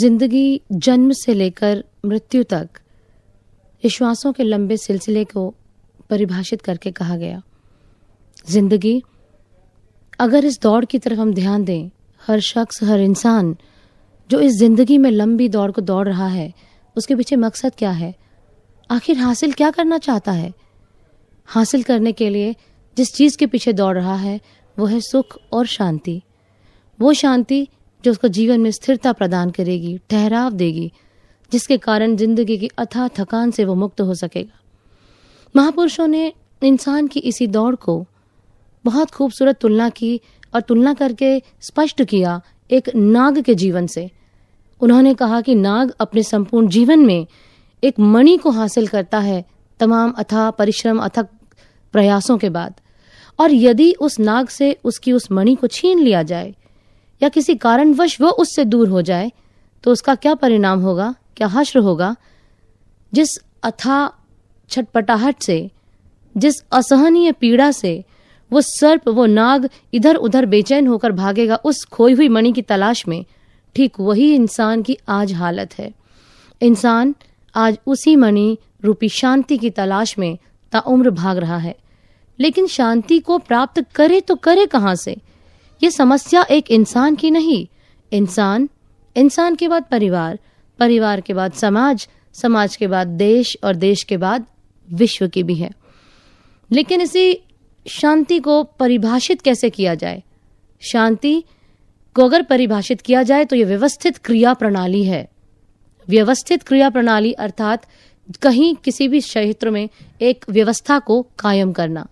ज़िंदगी जन्म से लेकर मृत्यु तक विश्वासों के लंबे सिलसिले को परिभाषित करके कहा गया। ज़िंदगी, अगर इस दौड़ की तरफ़ हम ध्यान दें, हर शख्स, हर इंसान जो इस ज़िंदगी में लंबी दौड़ को दौड़ रहा है, उसके पीछे मकसद क्या है? आखिर हासिल क्या करना चाहता है? हासिल करने के लिए जिस चीज़ के पीछे दौड़ रहा है, वो है सुख और शांति। वो शांति जो उसको जीवन में स्थिरता प्रदान करेगी, ठहराव देगी, जिसके कारण ज़िंदगी की अथाह थकान से वो मुक्त हो सकेगा। महापुरुषों ने इंसान की इसी दौड़ को बहुत खूबसूरत तुलना की और तुलना करके स्पष्ट किया एक नाग के जीवन से। उन्होंने कहा कि नाग अपने संपूर्ण जीवन में एक मणि को हासिल करता है तमाम अथाह परिश्रम, अथक प्रयासों के बाद। और यदि उस नाग से उसकी उस मणि को छीन लिया जाए या किसी कारणवश वह उससे दूर हो जाए तो उसका क्या परिणाम होगा, क्या हश्र होगा? जिस अथा छटपटाहट से, जिस असहनीय पीड़ा से वो सर्प, वो नाग इधर उधर बेचैन होकर भागेगा, उस खोई हुई मणि की तलाश में, ठीक वही इंसान की आज हालत है। इंसान आज उसी मणि रूपी शांति की तलाश में ताउम्र भाग रहा है। लेकिन शांति को प्राप्त करे तो करे कहाँ से? ये समस्या एक इंसान की नहीं। इंसान इंसान के बाद परिवार परिवार के बाद समाज समाज के बाद देश और देश के बाद विश्व की भी है। लेकिन इसी शांति को परिभाषित कैसे किया जाए? शांति को अगर परिभाषित किया जाए तो यह व्यवस्थित क्रिया प्रणाली है। व्यवस्थित क्रिया प्रणाली अर्थात कहीं किसी भी क्षेत्र में एक व्यवस्था को कायम करना।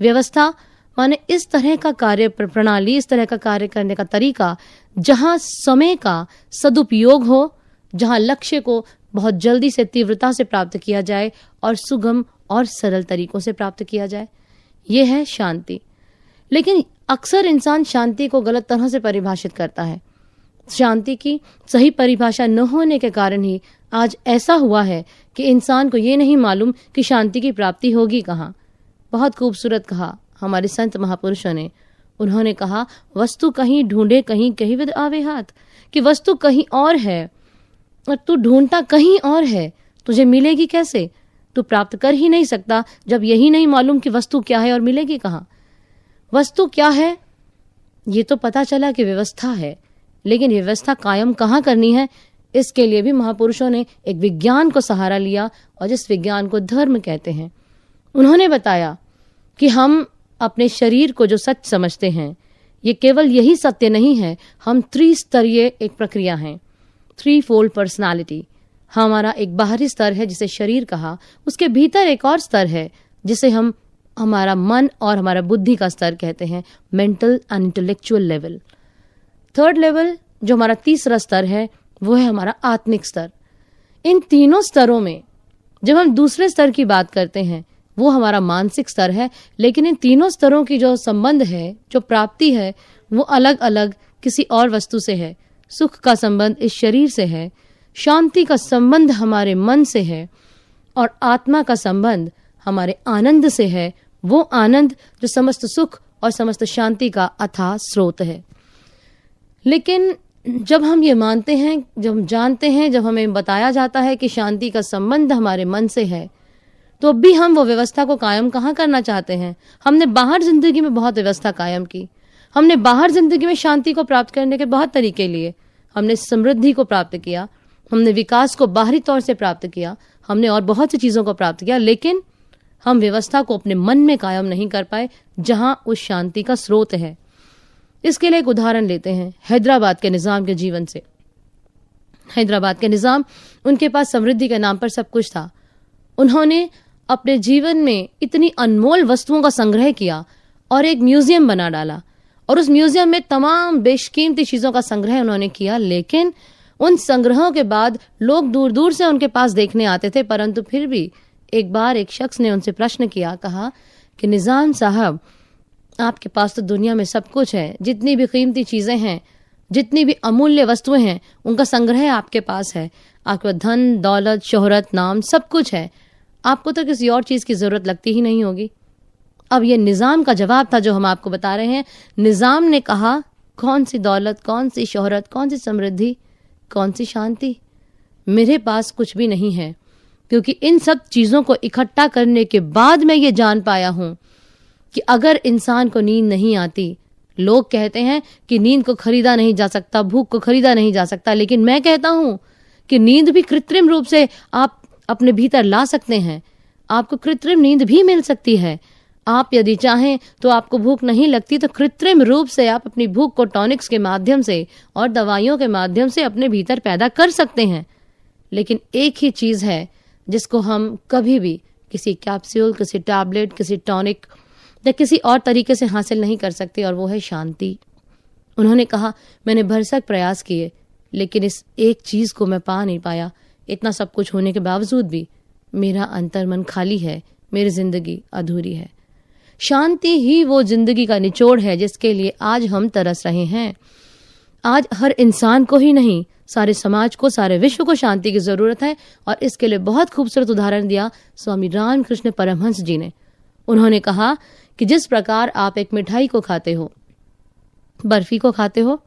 व्यवस्था माने इस तरह का कार्य प्रणाली, इस तरह का कार्य करने का तरीका, जहाँ समय का सदुपयोग हो, जहाँ लक्ष्य को बहुत जल्दी से, तीव्रता से प्राप्त किया जाए और सुगम और सरल तरीकों से प्राप्त किया जाए, यह है शांति। लेकिन अक्सर इंसान शांति को गलत तरह से परिभाषित करता है। शांति की सही परिभाषा न होने के कारण ही आज ऐसा हुआ है कि इंसान को ये नहीं मालूम कि शांति की प्राप्ति होगी कहाँ। बहुत खूबसूरत कहा। हमारे संत महापुरुषों ने, उन्होंने कहा, वस्तु कहीं ढूंढे, कहीं कहीं विद आवे हाथ, कि वस्तु कहीं और है, और तू ढूंढता कहीं और है, तुझे मिलेगी कैसे? तू प्राप्त कर ही नहीं सकता, जब यही नहीं मालूम कि वस्तु क्या है और मिलेगी कहाँ। वस्तु क्या है? ये तो पता चला कि व्यवस्था है, लेकिन व्यवस्था कायम कहाँ करनी है? इसके लिए भी महापुरुषों ने एक विज्ञान को सहारा लिया, और जिस विज्ञान को धर्म कहते हैं, उन्होंने बताया कि हम अपने शरीर को जो सच समझते हैं। ये केवल यही सत्य नहीं है, हम त्रिस्तरीय एक प्रक्रिया है। Three fold personality. हमारा एक बाहरी स्तर है जिसे शरीर कहा, उसके भीतर एक और स्तर है, जिसे हम हमारा मन और हमारा बुद्धि का स्तर कहते हैं mental and intellectual level third level जो हमारा तीसरा स्तर है, वो है हमारा आत्मिक स्तर। इन तीनों स्तरों में, जब हम दूसरे स्तर की बात करते हैं वो हमारा मानसिक स्तर है, लेकिन इन तीनों स्तरों की जो संबंध है, जो प्राप्ति है, वो अलग अलग किसी और वस्तु से है। सुख का संबंध इस शरीर से है, शांति का संबंध हमारे मन से है, और आत्मा का संबंध हमारे आनंद से है। वो आनंद जो समस्त सुख और समस्त शांति का अथा स्रोत है। लेकिन जब हम ये मानते हैं, जब हम जानते हैं, जब हमें बताया जाता है कि शांति का संबंध हमारे मन से है तो अब भी हम वो व्यवस्था को कायम कहाँ करना चाहते हैं? हमने बाहर ज़िंदगी में बहुत व्यवस्था कायम की। हमने बाहर ज़िंदगी में शांति को प्राप्त करने के बहुत तरीके लिए। हमने समृद्धि को प्राप्त किया। हमने विकास को बाहरी तौर से प्राप्त किया। हमने और बहुत सी चीज़ों को प्राप्त किया, लेकिन हम व्यवस्था को अपने मन में कायम नहीं कर पाए, जहाँ उस शांति का स्रोत है। इसके लिए एक उदाहरण लेते हैं, हैदराबाद के निज़ाम के जीवन से। हैदराबाद के निज़ाम, उनके पास समृद्धि के नाम पर सब कुछ था। उन्होंने अपने जीवन में इतनी अनमोल वस्तुओं का संग्रह किया और एक म्यूज़ियम बना डाला। और उस म्यूज़ियम में तमाम बेशकीमती चीज़ों का संग्रह उन्होंने किया, लेकिन उन संग्रहों के बाद लोग दूर दूर से उनके पास देखने आते थे, परंतु फिर भी एक बार एक शख्स ने उनसे प्रश्न किया, कहा कि, निज़ाम साहब, आपके पास तो दुनिया में सब कुछ है, जितनी भी कीमती चीज़ें हैं, जितनी भी अमूल्य वस्तुएँ हैं, उनका संग्रह आपके पास है। आपके पास धन, दौलत, शोहरत, नाम सब कुछ है। आपको तो किसी और चीज़ की ज़रूरत लगती ही नहीं होगी। अब ये निज़ाम का जवाब था जो हम आपको बता रहे हैं। निज़ाम ने कहा, कौन सी दौलत, कौन सी शोहरत, कौन सी समृद्धि, कौन सी शांति? मेरे पास कुछ भी नहीं है, क्योंकि इन सब चीज़ों को इकट्ठा करने के बाद मैं ये जान पाया हूँ कि अगर इंसान को नींद नहीं आती, लोग कहते हैं कि नींद को खरीदा नहीं जा सकता, भूख को खरीदा नहीं जा सकता, लेकिन मैं कहता हूँ कि नींद भी कृत्रिम रूप से आप अपने भीतर ला सकते हैं। आपको कृत्रिम नींद भी मिल सकती है। आप यदि चाहें तो आपको भूख नहीं लगती तो कृत्रिम रूप से आप अपनी भूख को टॉनिक्स के माध्यम से और दवाइयों के माध्यम से अपने भीतर पैदा कर सकते हैं। लेकिन एक ही चीज़ है, जिसको हम कभी भी किसी कैप्सूल, किसी टैबलेट, किसी टॉनिक या किसी और तरीके से हासिल नहीं कर सकते, और वो है शांति। उन्होंने कहा, मैंने भरसक प्रयास किए, लेकिन इस एक चीज़ को मैं पा नहीं पाया। इतना सब कुछ होने के बावजूद भी मेरा अंतर मन खाली है, मेरी ज़िंदगी अधूरी है। शांति ही वो ज़िंदगी का निचोड़ है जिसके लिए आज हम तरस रहे हैं। आज हर इंसान को ही नहीं, सारे समाज को, सारे विश्व को शांति की ज़रूरत है और इसके लिए बहुत खूबसूरत उदाहरण दिया स्वामी रामकृष्ण परमहंस जी ने। उन्होंने कहा कि जिस प्रकार आप एक मिठाई को खाते हो, बर्फ़ी को खाते हो,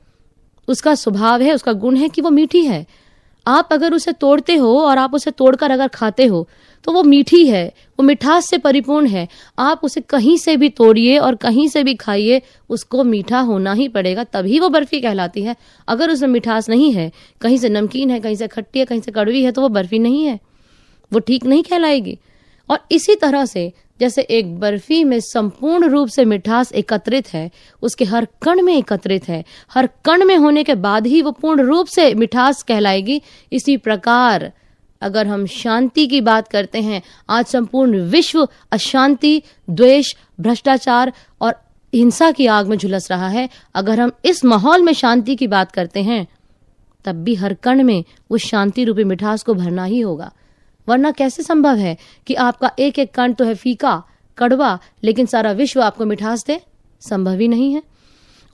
उसका स्वभाव है, उसका गुण है कि वो मीठी है। आप अगर उसे तोड़ते हो और आप उसे तोड़कर अगर खाते हो तो वो मीठी है, वो मिठास से परिपूर्ण है। आप उसे कहीं से भी तोड़िए और कहीं से भी खाइए, उसको मीठा होना ही पड़ेगा, तभी वो बर्फ़ी कहलाती है। अगर उसमें मिठास नहीं है, कहीं से नमकीन है, कहीं से खट्टी है, कहीं से कड़वी है तो वो बर्फ़ी नहीं है। वो ठीक नहीं कहलाएगी। और इसी तरह से जैसे एक बर्फ़ी में संपूर्ण रूप से मिठास एकत्रित है, उसके हर कण में एकत्रित है। हर कण में होने के बाद ही वो पूर्ण रूप से मिठास कहलाएगी। इसी प्रकार, अगर हम शांति की बात करते हैं, आज संपूर्ण विश्व अशांति, द्वेष, भ्रष्टाचार और हिंसा की आग में झुलस रहा है। अगर हम इस माहौल में शांति की बात करते हैं, तब भी हर कण में उस शांति रूपी मिठास को भरना ही होगा। वरना कैसे संभव है कि आपका एक एक कण तो है फीका, कड़वा, लेकिन सारा विश्व आपको मिठास दे? संभव ही नहीं है।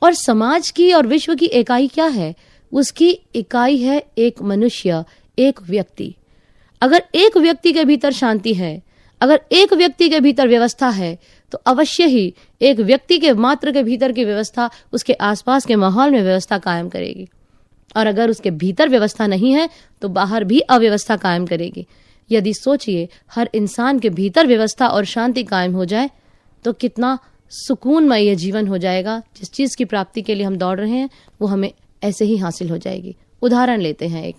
और समाज की और विश्व की इकाई क्या है? उसकी इकाई है एक मनुष्य, एक व्यक्ति। अगर एक व्यक्ति के भीतर शांति है, अगर एक व्यक्ति के भीतर व्यवस्था है तो अवश्य ही एक व्यक्ति के मात्र के भीतर की व्यवस्था उसके आसपास के माहौल में व्यवस्था कायम करेगी। और अगर उसके भीतर व्यवस्था नहीं है तो बाहर भी अव्यवस्था कायम करेगी। यदि सोचिए हर इंसान के भीतर व्यवस्था और शांति कायम हो जाए तो कितना सुकूनमय यह जीवन हो जाएगा। जिस चीज़ की प्राप्ति के लिए हम दौड़ रहे हैं, वो हमें ऐसे ही हासिल हो जाएगी। उदाहरण लेते हैं एक।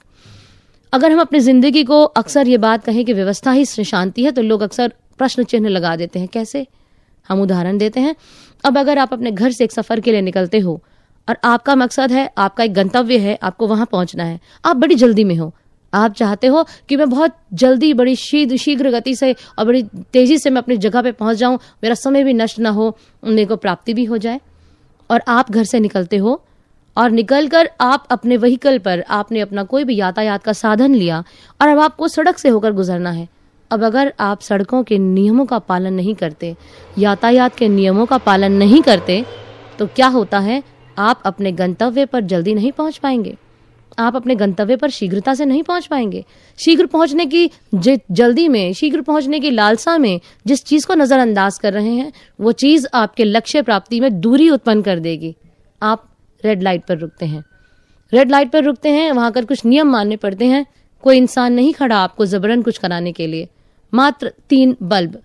अगर हम अपनी ज़िंदगी को अक्सर ये बात कहें कि व्यवस्था ही शांति है तो लोग अक्सर प्रश्न चिन्ह लगा देते हैं। कैसे? हम उदाहरण देते हैं। अब अगर आप अपने घर से एक सफ़र के लिए निकलते हो, और आपका मकसद है, आपका एक गंतव्य है, आपको वहाँ पहुँचना है, आप बड़ी जल्दी में हो आप चाहते हो कि मैं बहुत जल्दी, बड़ी शीघ्र शीघ्र गति से और बड़ी तेज़ी से मैं अपनी जगह पे पहुँच जाऊँ, मेरा समय भी नष्ट ना हो, मेरे को प्राप्ति भी हो जाए। और आप घर से निकलते हो और निकलकर आप अपने व्हीकल पर आपने अपना कोई भी यातायात का साधन लिया और अब आपको सड़क से होकर गुजरना है। अब अगर आप सड़कों के नियमों का पालन नहीं करते, यातायात के नियमों का पालन नहीं करते तो क्या होता है? आप अपने गंतव्य पर जल्दी नहीं पहुँच पाएँगे। आप अपने गंतव्य पर शीघ्रता से नहीं पहुँच पाएँगे। शीघ्र पहुँचने की जल्दी में, शीघ्र पहुँचने की लालसा में जिस चीज़ को नजरअंदाज कर रहे हैं, वो चीज़ आपके लक्ष्य प्राप्ति में दूरी उत्पन्न कर देगी। आप रेड लाइट पर रुकते हैं। रेड लाइट पर रुकते हैं, वहाँ कर कुछ नियम मानने पड़ते हैं। कोई इंसान नहीं खड़ा आपको जबरन कुछ कराने के लिए। मात्र तीन बल्ब,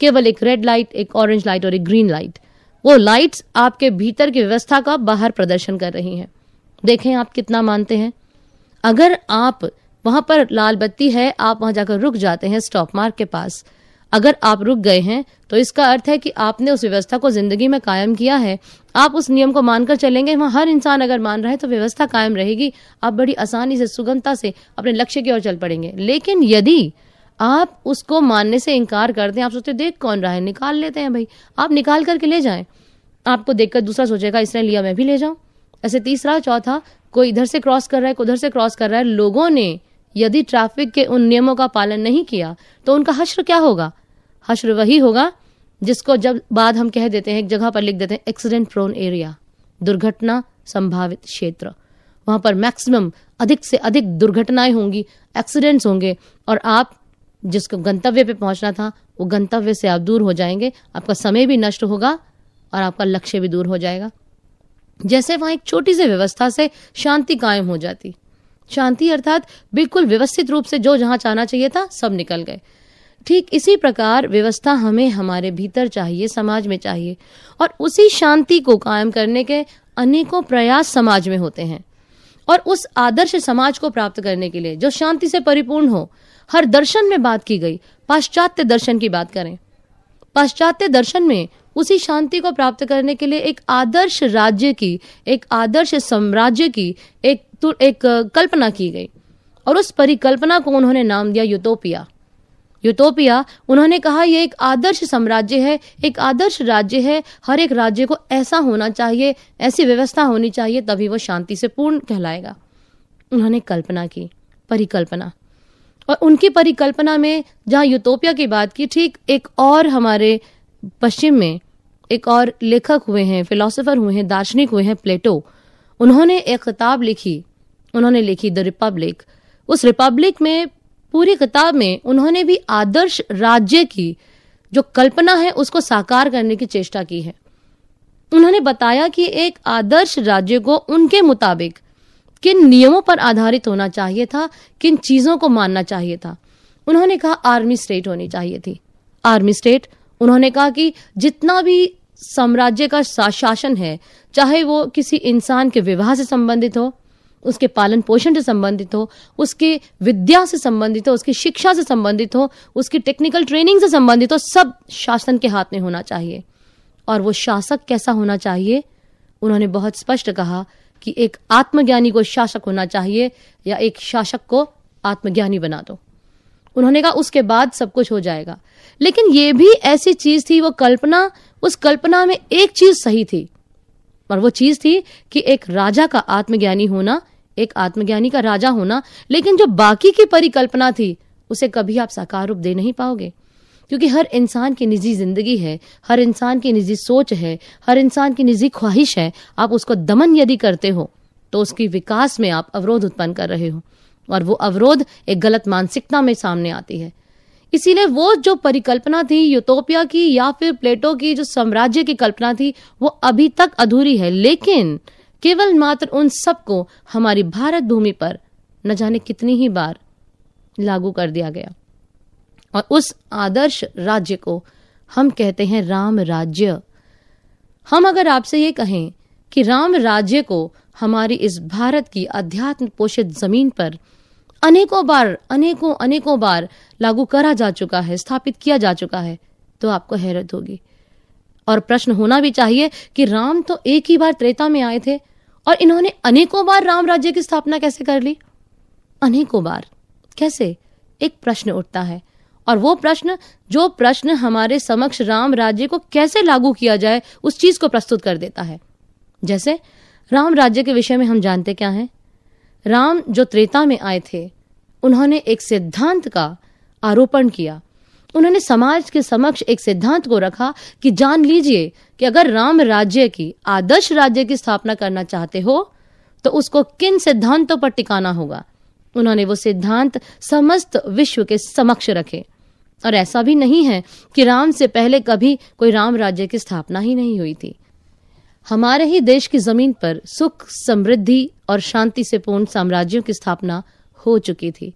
केवल एक रेड लाइट एक ऑरेंज लाइट और एक ग्रीन लाइट वो लाइट्स आपके भीतर की व्यवस्था का बाहर प्रदर्शन कर रही हैं। देखें आप कितना मानते हैं। अगर आप वहाँ पर लाल बत्ती है, आप वहाँ जाकर रुक जाते हैं स्टॉप मार्क के पास। अगर आप रुक गए हैं तो इसका अर्थ है कि आपने उस व्यवस्था को ज़िंदगी में कायम किया है। आप उस नियम को मानकर चलेंगे। वहाँ हर इंसान अगर मान रहा है तो व्यवस्था कायम रहेगी। आप बड़ी आसानी से, सुगमता से अपने लक्ष्य की ओर चल पड़ेंगे। लेकिन यदि आप उसको मानने से इनकार करते हैं आप सोचते देख कौन रहा है? निकाल लेते हैं भाई। आप निकाल करके ले जाएँ। आपको देखकर दूसरा सोचेगा, इसने लिया, मैं भी ले जाऊँ। ऐसे तीसरा, चौथा, कोई इधर से क्रॉस कर रहा है, कोई उधर से क्रॉस कर रहा है, लोगों ने यदि ट्रैफ़िक के उन नियमों का पालन नहीं किया तो उनका हश्र क्या होगा? हश्र वही होगा जिसको जब बाद हम कह देते हैं, एक जगह पर लिख देते हैं एक्सीडेंट प्रोन एरिया दुर्घटना संभावित क्षेत्र। वहाँ पर मैक्सिमम अधिक से अधिक दुर्घटनाएँ होंगी एक्सीडेंट्स होंगे, और आप जिसको गंतव्य पे पहुँचना था, वो गंतव्य से आप दूर हो जाएँगे, आपका समय भी नष्ट होगा, और आपका लक्ष्य भी दूर हो जाएगा। जैसे वहाँ एक छोटी सी व्यवस्था से शांति कायम हो जाती। शांति अर्थात बिल्कुल व्यवस्थित रूप से जो जहाँ चाहना चाहिए था, सब निकल गए। ठीक इसी प्रकार व्यवस्था हमें हमारे भीतर चाहिए, समाज में चाहिए, और उसी शांति को कायम करने के अनेकों प्रयास समाज में होते हैं। और उस आदर्श समाज को प्राप्त करने के लिए जो शांति से परिपूर्ण हो, हर दर्शन में बात की गई, पाश्चात्य दर्शन की बात करें। पाश्चात्य दर्शन में उसी शांति को प्राप्त करने के लिए एक आदर्श राज्य की, एक आदर्श साम्राज्य की एक एक कल्पना की गई। और उस परिकल्पना को उन्होंने नाम दिया यूटोपिया यूटोपिया उन्होंने कहा यह एक आदर्श साम्राज्य है, एक आदर्श राज्य है, हर एक राज्य को ऐसा होना चाहिए, ऐसी व्यवस्था होनी चाहिए, तभी वो शांति से पूर्ण कहलाएगा। उन्होंने कल्पना की, परिकल्पना। और उनकी परिकल्पना में जहाँ यूटोपिया की बात की, ठीक एक और हमारे पश्चिम में एक और लेखक हुए हैं फिलोसोफर हुए हैं, दार्शनिक हुए हैं, प्लेटो। उन्होंने एक किताब लिखी, उन्होंने लिखी द रिपब्लिक उस रिपब्लिक में, पूरी किताब में उन्होंने भी आदर्श राज्य की, जो कल्पना है उसको साकार करने की चेष्टा की है। उन्होंने बताया कि एक आदर्श राज्य को उनके मुताबिक किन नियमों पर आधारित होना चाहिए था, किन चीज़ों को मानना चाहिए था। उन्होंने कहा आर्मी स्टेट होनी चाहिए थी। आर्मी स्टेट, उन्होंने कहा कि जितना भी साम्राज्य का शासन है, चाहे वो किसी इंसान के विवाह से संबंधित हो, उसके पालन पोषण से संबंधित हो, उसके विद्या से संबंधित हो, उसकी शिक्षा से संबंधित हो, उसकी टेक्निकल ट्रेनिंग से संबंधित हो, सब शासन के हाथ में होना चाहिए। और वो शासक कैसा होना चाहिए? उन्होंने बहुत स्पष्ट कहा कि एक आत्मज्ञानी को शासक होना चाहिए या एक शासक को आत्मज्ञानी बना दो। उन्होंने कहा, उसके बाद सब कुछ हो जाएगा। लेकिन ये भी ऐसी चीज़ थी, वो कल्पना, उस कल्पना में एक चीज़ सही थी। और वो चीज़ थी कि एक राजा का आत्मज्ञानी होना, एक आत्मज्ञानी का राजा होना, लेकिन जो बाकी की परिकल्पना थी, उसे कभी आप साकार रूप दे नहीं पाओगे। क्योंकि हर इंसान की निजी ज़िंदगी है, हर इंसान की निजी सोच है, हर इंसान की निजी ख्वाहिश है, आप उसको दमन यदि करते हो तो उसकी विकास में आप अवरोध उत्पन्न कर रहे हो, और वो अवरोध एक गलत मानसिकता में सामने आती है। इसीलिए वो जो परिकल्पना थी यूटोपिया की या फिर प्लेटो की, जो साम्राज्य की कल्पना थी, वो अभी तक अधूरी है, लेकिन केवल मात्र उन सबको हमारी भारत भूमि पर न जाने कितनी ही बार लागू कर दिया गया। और उस आदर्श राज्य को हम कहते हैं राम राज्य। हम अगर आपसे ये कहें कि राम राज्य को हमारी इस भारत की अध्यात्म पोषित ज़मीन पर अनेकों बार, अनेकों अनेकों बार लागू करा जा चुका है, स्थापित किया जा चुका है तो आपको हैरत होगी। और प्रश्न होना भी चाहिए कि राम तो एक ही बार त्रेता में आए थे और इन्होंने अनेकों बार राम राज्य की स्थापना कैसे कर ली? अनेकों बार। कैसे? एक प्रश्न उठता है। और वो प्रश्न, जो प्रश्न हमारे समक्ष राम राज्य को कैसे लागू किया जाए, उस चीज़ को प्रस्तुत कर देता है। जैसे, राम राज्य के विषय में हम जानते क्या हैं? राम जो त्रेता में आए थे, उन्होंने एक सिद्धांत का आरोपण किया। उन्होंने समाज के समक्ष एक सिद्धांत को रखा कि जान लीजिए कि अगर राम राज्य की, आदर्श राज्य की स्थापना करना चाहते हो तो उसको किन सिद्धांतों पर टिकाना होगा? उन्होंने वो सिद्धांत समस्त विश्व के समक्ष रखे। और ऐसा भी नहीं है कि राम से पहले कभी कोई राम राज्य की स्थापना ही नहीं हुई थी। हमारे ही देश की ज़मीन पर सुख, समृद्धि और शांति से पूर्ण साम्राज्यों की स्थापना हो चुकी थी।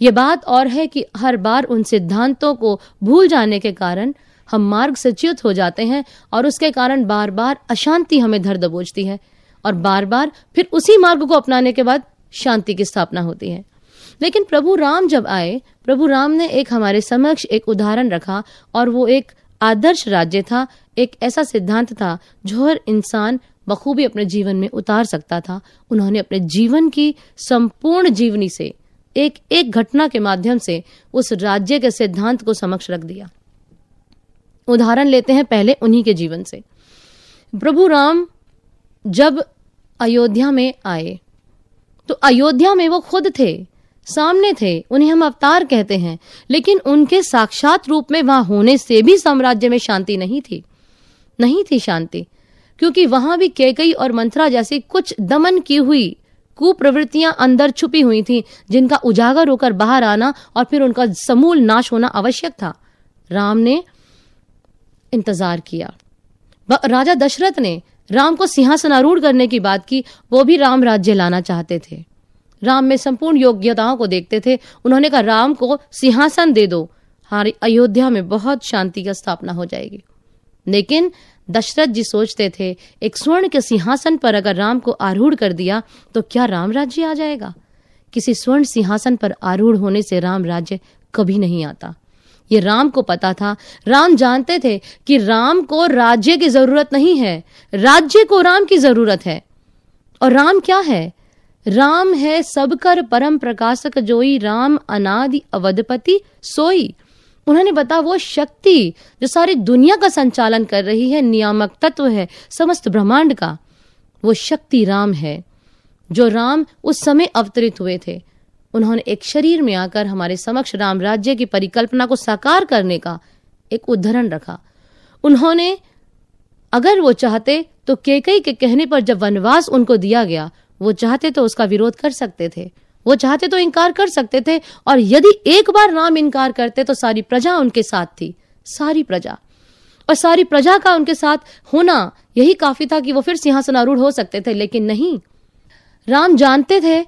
ये बात और है कि हर बार उन सिद्धांतों को भूल जाने के कारण हम मार्ग से च्युत हो जाते हैं और उसके कारण बार बार अशांति हमें धर दबोचती है और बार बार फिर उसी मार्ग को अपनाने के बाद शांति की स्थापना होती है। लेकिन प्रभु राम जब आए, प्रभु राम ने एक हमारे समक्ष एक उदाहरण रखा और वो एक आदर्श राज्य था, एक ऐसा सिद्धांत था जो हर इंसान बखूबी अपने जीवन में उतार सकता था। उन्होंने अपने जीवन की संपूर्ण जीवनी से, एक एक घटना के माध्यम से उस राज्य के सिद्धांत को समक्ष रख दिया। उदाहरण लेते हैं पहले उन्हीं के जीवन से। प्रभु राम जब अयोध्या में आए तो अयोध्या में वो खुद थे। सामने थे, उन्हें हम अवतार कहते हैं, लेकिन उनके साक्षात रूप में वहाँ होने से भी साम्राज्य में शांति नहीं थी। नहीं थी शांति, क्योंकि वहाँ भी केकई और मंत्रा जैसी कुछ दमन की हुई कुप्रवृत्तियाँ अंदर छुपी हुई थी, जिनका उजागर होकर बाहर आना और फिर उनका समूल नाश होना आवश्यक था। राम ने इंतज़ार किया। राजा दशरथ ने राम को सिंहासन आरूढ़ करने की बात की, वो भी राम राज्य लाना चाहते थे। राम में संपूर्ण योग्यताओं को देखते थे। उन्होंने कहा, राम को सिंहासन दे दो। हमारी अयोध्या में बहुत शांति की स्थापना हो जाएगी। लेकिन दशरथ जी सोचते थे, एक स्वर्ण के सिंहासन पर अगर राम को आरूढ़ कर दिया तो क्या राम राज्य आ जाएगा? किसी स्वर्ण सिंहासन पर आरूढ़ होने से राम राज्य कभी नहीं आता। ये राम को पता था। राम जानते थे कि राम को राज्य की ज़रूरत नहीं है। राज्य को राम की ज़रूरत है। और राम क्या है? राम है सबकर परम प्रकाशक जोई, राम अनादि अवधपति सोई। उन्होंने बता वो शक्ति जो सारी दुनिया का संचालन कर रही है, नियामक तत्व है, समस्त ब्रह्मांड का, वो शक्ति राम है, जो राम उस समय अवतरित हुए थे। उन्होंने एक शरीर में आकर हमारे समक्ष राम राज्य की परिकल्पना को साकार करने का एक उदाहरण रखा। उन्होंने, अगर वो चाहते तो केकई के कहने पर जब वनवास उनको दिया गया वो चाहते तो उसका विरोध कर सकते थे। वो चाहते तो इनकार कर सकते थे और यदि एक बार राम इनकार करते तो सारी प्रजा उनके साथ थी। सारी प्रजा। और सारी प्रजा का उनके साथ होना यही काफ़ी था कि वो फिर सिंहासनारूढ़ हो सकते थे, लेकिन नहीं। राम जानते थे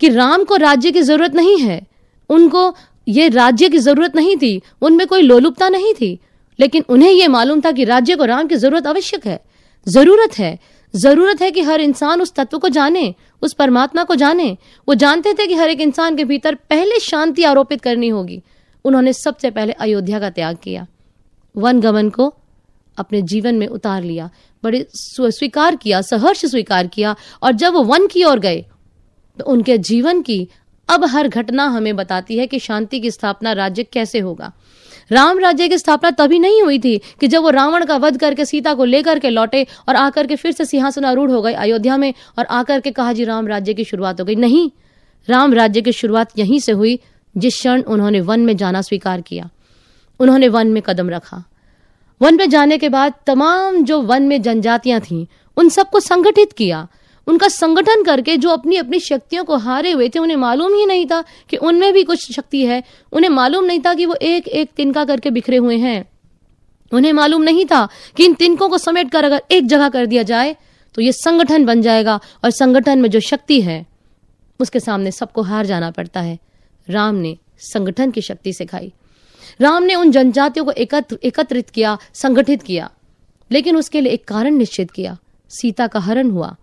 कि राम को राज्य की ज़रूरत नहीं है। उनको ये राज्य की ज़रूरत नहीं थी। उनमें कोई लोलुपता नहीं थी। लेकिन उन्हें यह मालूम था कि राज्य को राम की ज़रूरत आवश्यक है। ज़रूरत है। ज़रूरत है कि हर इंसान उस तत्व को जाने, उस परमात्मा को जाने। वो जानते थे कि हर एक इंसान के भीतर पहले शांति आरोपित करनी होगी। उन्होंने सबसे पहले अयोध्या का त्याग किया। वन गमन को अपने जीवन में उतार लिया। बड़े स्वीकार किया, सहर्ष स्वीकार किया और जब वो वन की ओर गए तो उनके जीवन की अब हर घटना हमें बताती है कि शांति की स्थापना राज्य कैसे होगा। राम राज्य की स्थापना तभी नहीं हुई थी कि जब वो रावण का वध करके सीता को लेकर के लौटे और आकर के फिर से सिंहासन आरूढ़ हो गए अयोध्या में और आकर के कहा, जी, राम राज्य की शुरुआत हो गई। नहीं, राम राज्य की शुरुआत यहीं से हुई जिस क्षण उन्होंने वन में जाना स्वीकार किया। उन्होंने वन में कदम रखा। वन में जाने के बाद तमाम जो वन में जनजातियाँ थीं, उन सबको संगठित किया। उनका संगठन करके जो अपनी अपनी शक्तियों को हारे हुए थे, उन्हें मालूम ही नहीं था कि उनमें भी कुछ शक्ति है। उन्हें मालूम नहीं था कि वो एक एक तिनका करके बिखरे हुए हैं। उन्हें मालूम नहीं था कि इन तिनकों को समेट कर अगर एक जगह कर दिया जाए तो ये संगठन बन जाएगा और संगठन में जो शक्ति है, उसके सामने सबको हार जाना पड़ता है। राम ने संगठन की शक्ति सिखाई। राम ने उन जनजातियों को एकत्र, एकत्रित किया, संगठित किया, लेकिन उसके लिए एक कारण निश्चित किया। सीता का हरण हुआ।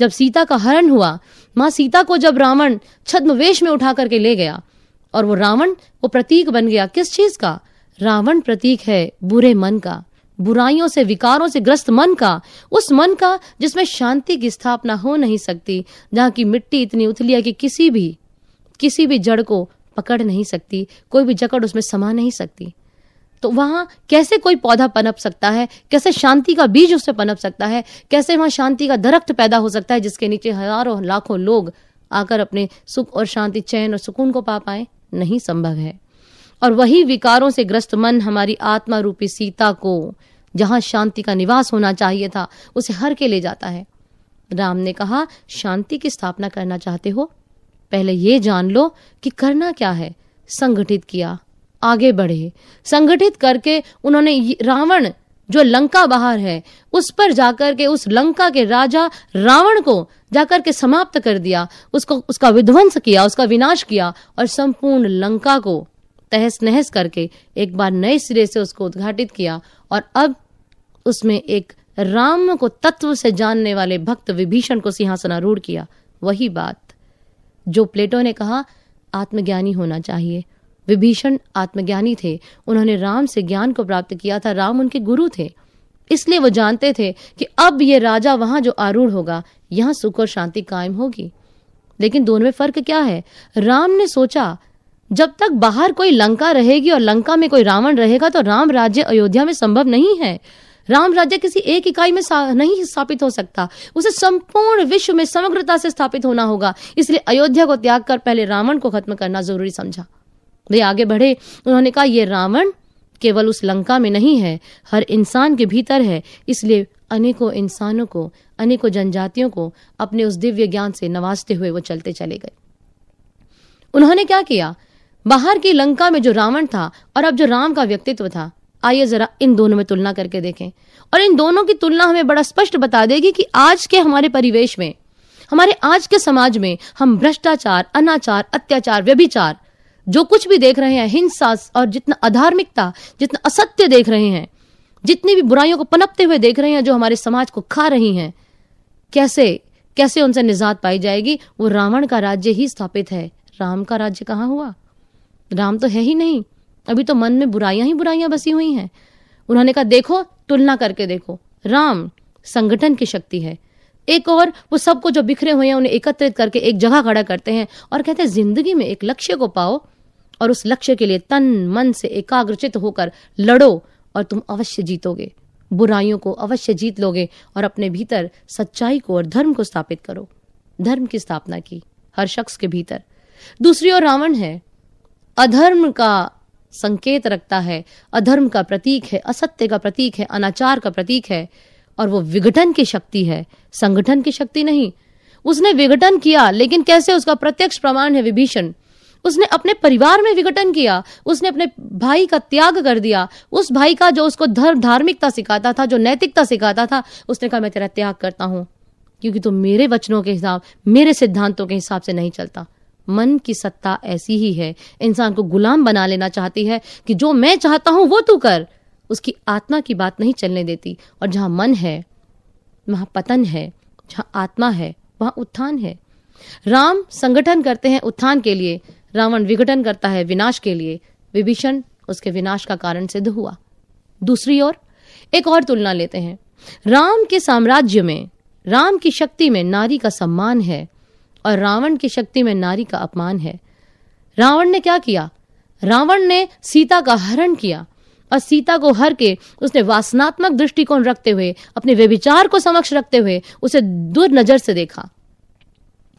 जब सीता का हरण हुआ, माँ सीता को जब रावण छद्मवेश में उठा करके ले गया, और वो रावण वो प्रतीक बन गया, किस चीज़ का? रावण प्रतीक है बुरे मन का, बुराइयों से, विकारों से ग्रस्त मन का, उस मन का जिसमें शांति की स्थापना हो नहीं सकती, जहाँ की मिट्टी इतनी उथली है कि किसी भी किसी भी जड़ को पकड़ नहीं सकती, कोई भी जकड़ उसमें समा नहीं सकती। तो वहाँ कैसे कोई पौधा पनप सकता है? कैसे शांति का बीज उससे पनप सकता है? कैसे वहाँ शांति का दरख्त पैदा हो सकता है जिसके नीचे हज़ारों, लाखों लोग आकर अपने सुख और शांति, चैन और सुकून को पा पाए? नहीं संभव है। और वही विकारों से ग्रस्त मन हमारी आत्मा रूपी सीता को, जहाँ शांति का निवास होना चाहिए था, उसे हर के ले जाता है। राम ने कहा, शांति की स्थापना करना चाहते हो? पहले ये जान लो कि करना क्या है। संगठित किया आगे बढ़े। संगठित करके उन्होंने रावण जो लंका बाहर है, उस पर जाकर के उस लंका के राजा रावण को जाकर के समाप्त कर दिया। उसको, उसका विध्वंस किया, उसका विनाश किया और संपूर्ण लंका को तहस नहस करके एक बार नए सिरे से उसको उद्घाटित किया और अब उसमें एक राम को तत्व से जानने वाले भक्त विभीषण को सिंहासन सिंहासनारूढ़ किया। वही बात जो प्लेटो ने कहा, आत्मज्ञानी होना चाहिए। विभीषण आत्मज्ञानी थे। उन्होंने राम से ज्ञान को प्राप्त किया था। राम उनके गुरु थे। इसलिए वो जानते थे कि अब ये राजा वहाँ जो आरूढ़ होगा, यहाँ सुख और शांति कायम होगी। लेकिन दोनों में फ़र्क क्या है? राम ने सोचा, जब तक बाहर कोई लंका रहेगी और लंका में कोई रावण रहेगा तो राम राज्य अयोध्या में संभव नहीं है। राम राज्य किसी एक इकाई में नहीं स्थापित हो सकता। उसे संपूर्ण विश्व में समग्रता से स्थापित होना होगा। इसलिए अयोध्या को त्याग कर पहले रावण को खत्म करना ज़रूरी समझा। वे आगे बढ़े। उन्होंने कहा यह रावण केवल उस लंका में नहीं है, हर इंसान के भीतर है। इसलिए अनेकों इंसानों को, अनेकों जनजातियों को अपने उस दिव्य ज्ञान से नवाजते हुए वो चलते चले गए। उन्होंने क्या किया? बाहर की लंका में जो रावण था और अब जो राम का व्यक्तित्व था, आइए जरा इन दोनों में तुलना करके देखें। और इन दोनों की तुलना हमें बड़ा स्पष्ट बता देगी कि आज के हमारे परिवेश में, हमारे आज के समाज में हम भ्रष्टाचार, अनाचार, अत्याचार, व्यभिचार जो कुछ भी देख रहे हैं, हिंसा और जितना अधार्मिकता, जितना असत्य देख रहे हैं, जितनी भी बुराइयों को पनपते हुए देख रहे हैं जो हमारे समाज को खा रही हैं, कैसे कैसे उनसे निजात पाई जाएगी? वो रावण का राज्य ही स्थापित है। राम का राज्य कहाँ हुआ? राम तो है ही नहीं। अभी तो मन में बुराइयाँ ही बुराइयाँ बसी हुई हैं। उन्होंने कहा, देखो, तुलना करके देखो। राम संगठन की शक्ति है। एक और, वो सबको जो बिखरे हुए हैं, उन्हें एकत्रित करके एक जगह खड़ा करते हैं और कहते हैं, ज़िंदगी में एक लक्ष्य को पाओ और उस लक्ष्य के लिए तन, मन से एकाग्रचित होकर लड़ो और तुम अवश्य जीतोगे। बुराइयों को अवश्य जीत लोगे और अपने भीतर सच्चाई को और धर्म को स्थापित करो। धर्म की स्थापना की, हर शख्स के भीतर। दूसरी ओर रावण है। अधर्म का संकेत रखता है, अधर्म का प्रतीक है, असत्य का प्रतीक है, अनाचार का प्रतीक है, और वो विघटन की शक्ति है, संगठन की शक्ति नहीं। उसने विघटन किया, लेकिन कैसे उसका प्रत्यक्ष प्रमाण है विभीषण? उसने अपने परिवार में विघटन किया, उसने अपने भाई का त्याग कर दिया। उस भाई का जो उसको धर्म, धार्मिकता सिखाता था, जो नैतिकता सिखाता था, उसने कहा, मैं तेरा त्याग करता हूँ, क्योंकि तुम तो मेरे वचनों के हिसाब, मेरे सिद्धांतों के हिसाब से नहीं चलता। मन की सत्ता ऐसी ही है। इंसान को गुलाम बना लेना चाहती है कि जो मैं चाहता हूँ, वो तू कर। उसकी आत्मा की बात नहीं चलने देती। और जहाँ मन है, वहाँ पतन है, जहाँ आत्मा है, वहाँ उत्थान है। राम संगठन करते हैं उत्थान के लिए। रावण विघटन करता है विनाश के लिए, विभीषण उसके विनाश का कारण सिद्ध हुआ। दूसरी ओर, एक और तुलना लेते हैं। राम के साम्राज्य में, राम की शक्ति में नारी का सम्मान है और रावण की शक्ति में नारी का अपमान है। रावण ने क्या किया? रावण ने सीता का हरण किया और सीता को हर के उसने वासनात्मक दृष्टिकोण रखते हुए, अपने व्यविचार को समक्ष रखते हुए उसे दूर नज़र से देखा।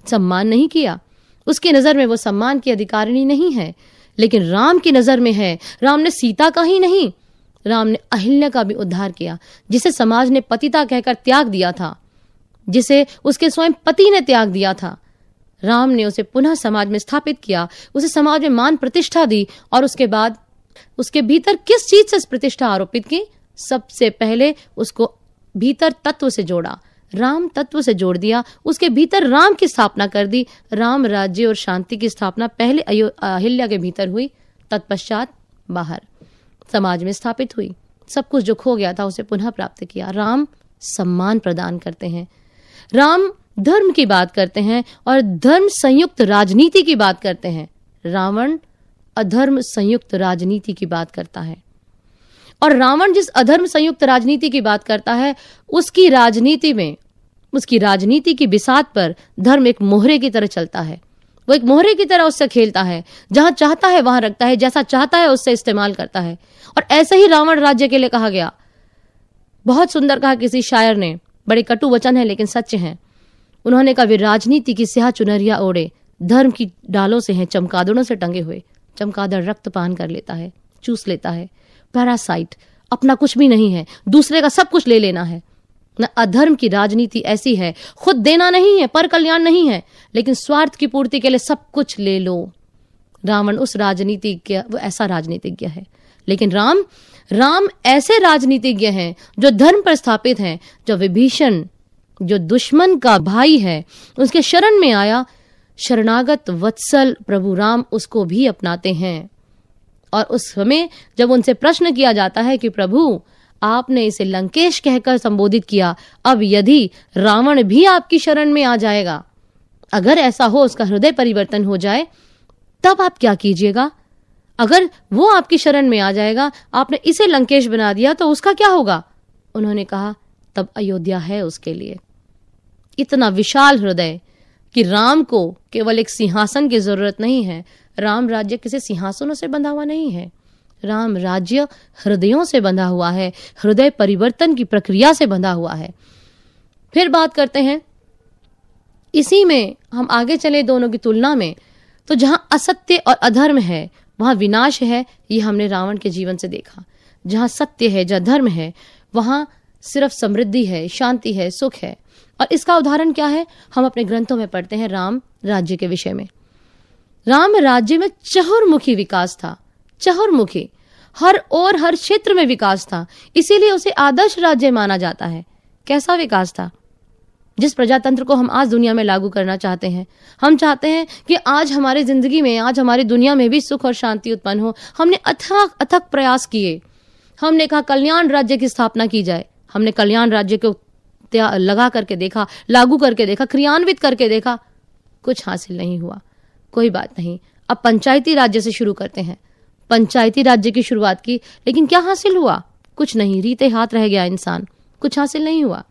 सम्मान नहीं किया। उसकी नज़र में वो सम्मान की अधिकारिणी नहीं है, लेकिन राम की नज़र में है। राम ने सीता का ही नहीं, राम ने अहिल्या का भी उद्धार किया, जिसे समाज ने पतिता कहकर त्याग दिया था, जिसे उसके स्वयं पति ने त्याग दिया था। राम ने उसे पुनः समाज में स्थापित किया, उसे समाज में मान प्रतिष्ठा दी, और उसके बाद उसके भीतर किस चीज़ से प्रतिष्ठा आरोपित की? सबसे पहले उसको भीतर तत्व से जोड़ा। राम तत्व से जोड़ दिया, उसके भीतर राम की स्थापना कर दी। राम राज्य और शांति की स्थापना पहले अहिल्या के भीतर हुई, तत्पश्चात बाहर। समाज में स्थापित हुई। सब कुछ जो खो गया था, उसे पुनः प्राप्त किया। राम सम्मान प्रदान करते हैं। राम धर्म की बात करते हैं और धर्म संयुक्त राजनीति की बात करते हैं। रावण अधर्म संयुक्त राजनीति की बात करता है। और रावण जिस अधर्म संयुक्त राजनीति की बात करता है, उसकी राजनीति में, उसकी राजनीति की बिसात पर धर्म एक मोहरे की तरह चलता है। वो एक मोहरे की तरह उससे खेलता है। जहाँ चाहता है, वहाँ रखता है। जैसा चाहता है, उससे इस्तेमाल करता है। और ऐसे ही रावण राज्य के लिए कहा गया। बहुत सुंदर कहा किसी शायर ने। बड़े कटु वचन है, लेकिन सच है। उन्होंने कहा, वे राजनीति की स्याह चुनरिया ओढ़े। धर्म की डालों से हैं, चमकादड़ों से टंगे हुए। चमकादड़ रक्त पान कर लेता है, चूस लेता है। पैरासाइट। अपना कुछ भी नहीं है। दूसरे का सब कुछ ले लेना है। न अधर्म की राजनीति ऐसी है। खुद देना नहीं है, पर कल्याण नहीं है। लेकिन स्वार्थ की पूर्ति के लिए सब कुछ ले लो। रावण उस राजनीतिज्ञ, वो ऐसा राजनीतिज्ञ है। लेकिन राम राम ऐसे राजनीतिज्ञ हैं जो धर्म पर स्थापित हैं, जो विभीषण, जो दुश्मन का भाई है। उसके शरण में आया। शरणागत वत्सल प्रभु राम उसको भी अपनाते हैं। और उस समय जब उनसे प्रश्न किया जाता है कि प्रभु, आपने इसे लंकेश कहकर संबोधित किया, अब यदि रावण भी आपकी शरण में आ जाएगा, अगर ऐसा हो, उसका हृदय परिवर्तन हो जाए, तब आप क्या कीजिएगा? अगर वो आपकी शरण में आ जाएगा, आपने इसे लंकेश बना दिया तो उसका क्या होगा? उन्होंने कहा, तब अयोध्या है उसके लिए। इतना विशाल हृदय कि राम को केवल एक सिंहासन की ज़रूरत नहीं है। राम राज्य किसी सिंहासनों से बंधा हुआ नहीं है? राम राज्य हृदयों से बंधा हुआ है, हृदय परिवर्तन की प्रक्रिया से बंधा हुआ है। फिर बात करते हैं, इसी में हम आगे चले दोनों की तुलना में तो जहाँ असत्य और अधर्म है, वहाँ विनाश है, ये हमने रावण के जीवन से देखा। जहाँ सत्य है, जहाँ धर्म है, वहाँ सिर्फ़ समृद्धि है, शांति है, सुख है। और इसका उदाहरण क्या है? हम अपने ग्रंथों में पढ़ते हैं राम राज्य के विषय में। राम राज्य में चहुर्मुखी विकास था। चहुर्मुखी। हर और हर क्षेत्र में विकास था। इसीलिए उसे आदर्श राज्य माना जाता है। कैसा विकास था? जिस प्रजातंत्र को हम आज दुनिया में लागू करना चाहते हैं। हम चाहते हैं कि आज हमारी ज़िंदगी में, आज हमारी दुनिया में भी सुख और शांति उत्पन्न हो। हमने अथक अथक प्रयास किए। हमने कहा, कल्याण राज्य की स्थापना की जाए। हमने कल्याण राज्य को लगा करके देखा, लागू करके देखा, क्रियान्वित करके देखा, कुछ हासिल नहीं हुआ। कोई बात नहीं, अब पंचायती राज्य से शुरू करते हैं। पंचायती राज्य की शुरुआत की, लेकिन क्या हासिल हुआ? कुछ नहीं, रीते हाथ रह गया इंसान, कुछ हासिल नहीं हुआ।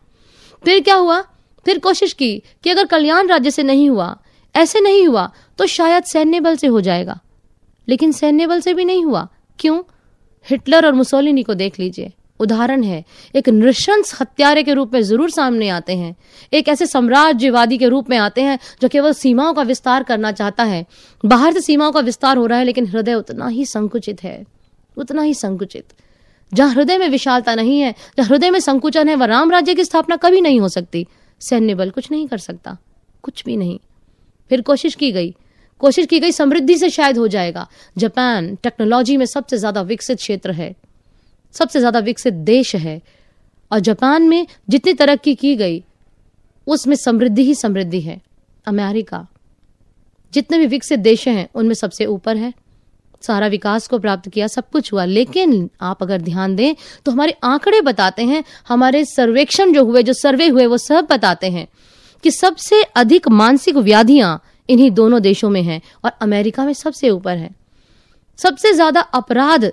फिर क्या हुआ? फिर कोशिश की कि अगर कल्याण राज्य से नहीं हुआ, ऐसे नहीं हुआ तो शायद सैन्य बल से हो जाएगा। लेकिन सैन्य बल से भी नहीं हुआ, क्यों? हिटलर और मुसोलिनी को देख लीजिए। उदाहरण है। एक नृशंस हत्यारे के रूप में ज़रूर सामने आते हैं। एक ऐसे साम्राज्यवादी के रूप में आते हैं जो केवल सीमाओं का विस्तार करना चाहता है। बाहर से सीमाओं का विस्तार हो रहा है, लेकिन हृदय उतना ही संकुचित है। उतना ही संकुचित। जहाँ हृदय में विशालता नहीं है, जहाँ हृदय में संकुचन है, वह राम राज्य की स्थापना कभी नहीं हो सकती। सैन्य बल कुछ नहीं कर सकता। कुछ भी नहीं। फिर कोशिश की गई। कोशिश की गई समृद्धि से शायद हो जाएगा। जापान टेक्नोलॉजी में सबसे ज़्यादा विकसित क्षेत्र है। सबसे ज़्यादा विकसित देश है। और जापान में जितनी तरक्की की गई, उसमें समृद्धि ही समृद्धि है। अमेरिका, जितने भी विकसित देश हैं, उनमें सबसे ऊपर है। सारा विकास को प्राप्त किया, सब कुछ हुआ। लेकिन आप अगर ध्यान दें तो हमारे आंकड़े बताते हैं, हमारे सर्वेक्षण जो हुए, जो सर्वे हुए, वो सब बताते हैं कि सबसे अधिक मानसिक व्याधियाँ इन्हीं दोनों देशों में हैं और अमेरिका में सबसे ऊपर है। सबसे ज़्यादा अपराध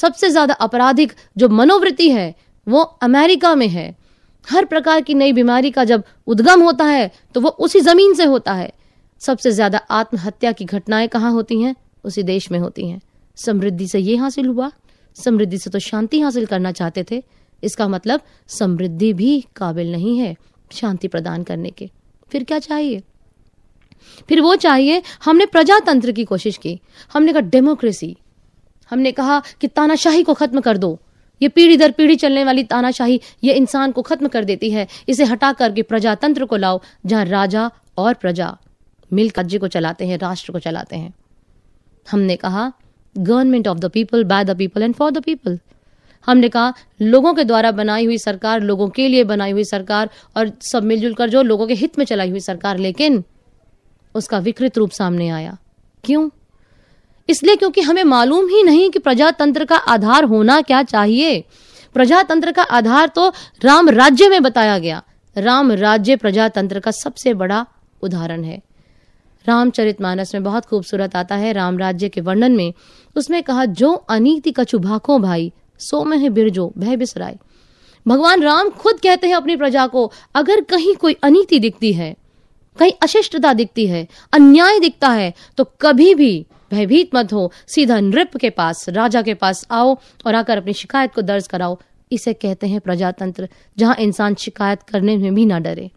सबसे ज़्यादा आपराधिक जो मनोवृत्ति है, वो अमेरिका में है। हर प्रकार की नई बीमारी का जब उद्गम होता है तो वो उसी ज़मीन से होता है। सबसे ज़्यादा आत्महत्या की घटनाएँ कहाँ होती हैं? उसी देश में होती हैं। समृद्धि से ये हासिल हुआ। समृद्धि से तो शांति हासिल करना चाहते थे। इसका मतलब समृद्धि भी काबिल नहीं है शांति प्रदान करने के। फिर क्या चाहिए? फिर वो चाहिए, हमने प्रजातंत्र की कोशिश की। हमने कहा, डेमोक्रेसी। हमने कहा कि तानाशाही को खत्म कर दो। ये पीढ़ी दर पीढ़ी चलने वाली तानाशाही ये इंसान को खत्म कर देती है। इसे हटा करके प्रजातंत्र को लाओ, जहाँ राजा और प्रजा मिल राज्य को चलाते हैं, राष्ट्र को चलाते हैं। हमने कहा government of the people by the people and for the people हमने कहा, लोगों के द्वारा बनाई हुई सरकार लोगों के लिए बनाई हुई सरकार और सब मिलजुल कर जो लोगों के हित में चलाई हुई सरकार, लेकिन उसका विकृत रूप सामने आया। क्यों? इसलिए क्योंकि हमें मालूम ही नहीं कि प्रजातंत्र का आधार होना क्या चाहिए। प्रजातंत्र का आधार तो राम राज्य में बताया गया। राम राज्य प्रजातंत्र का सबसे बड़ा उदाहरण है। रामचरितमानस में बहुत खूबसूरत आता है राम राज्य के वर्णन में। उसमें कहा, जो अनीति का चुभाको भाई, सो में है बिरजो भय बिसराय। भगवान राम खुद कहते हैं अपनी प्रजा को, अगर कहीं कोई अनीति दिखती है, कहीं अशिष्टता दिखती है, अन्याय दिखता है तो कभी भी भयभीत मत हो। सीधा नृप के पास, राजा के पास आओ और आकर अपनी शिकायत को दर्ज कराओ। इसे कहते हैं प्रजातंत्र, जहाँ इंसान शिकायत करने में भी ना डरे।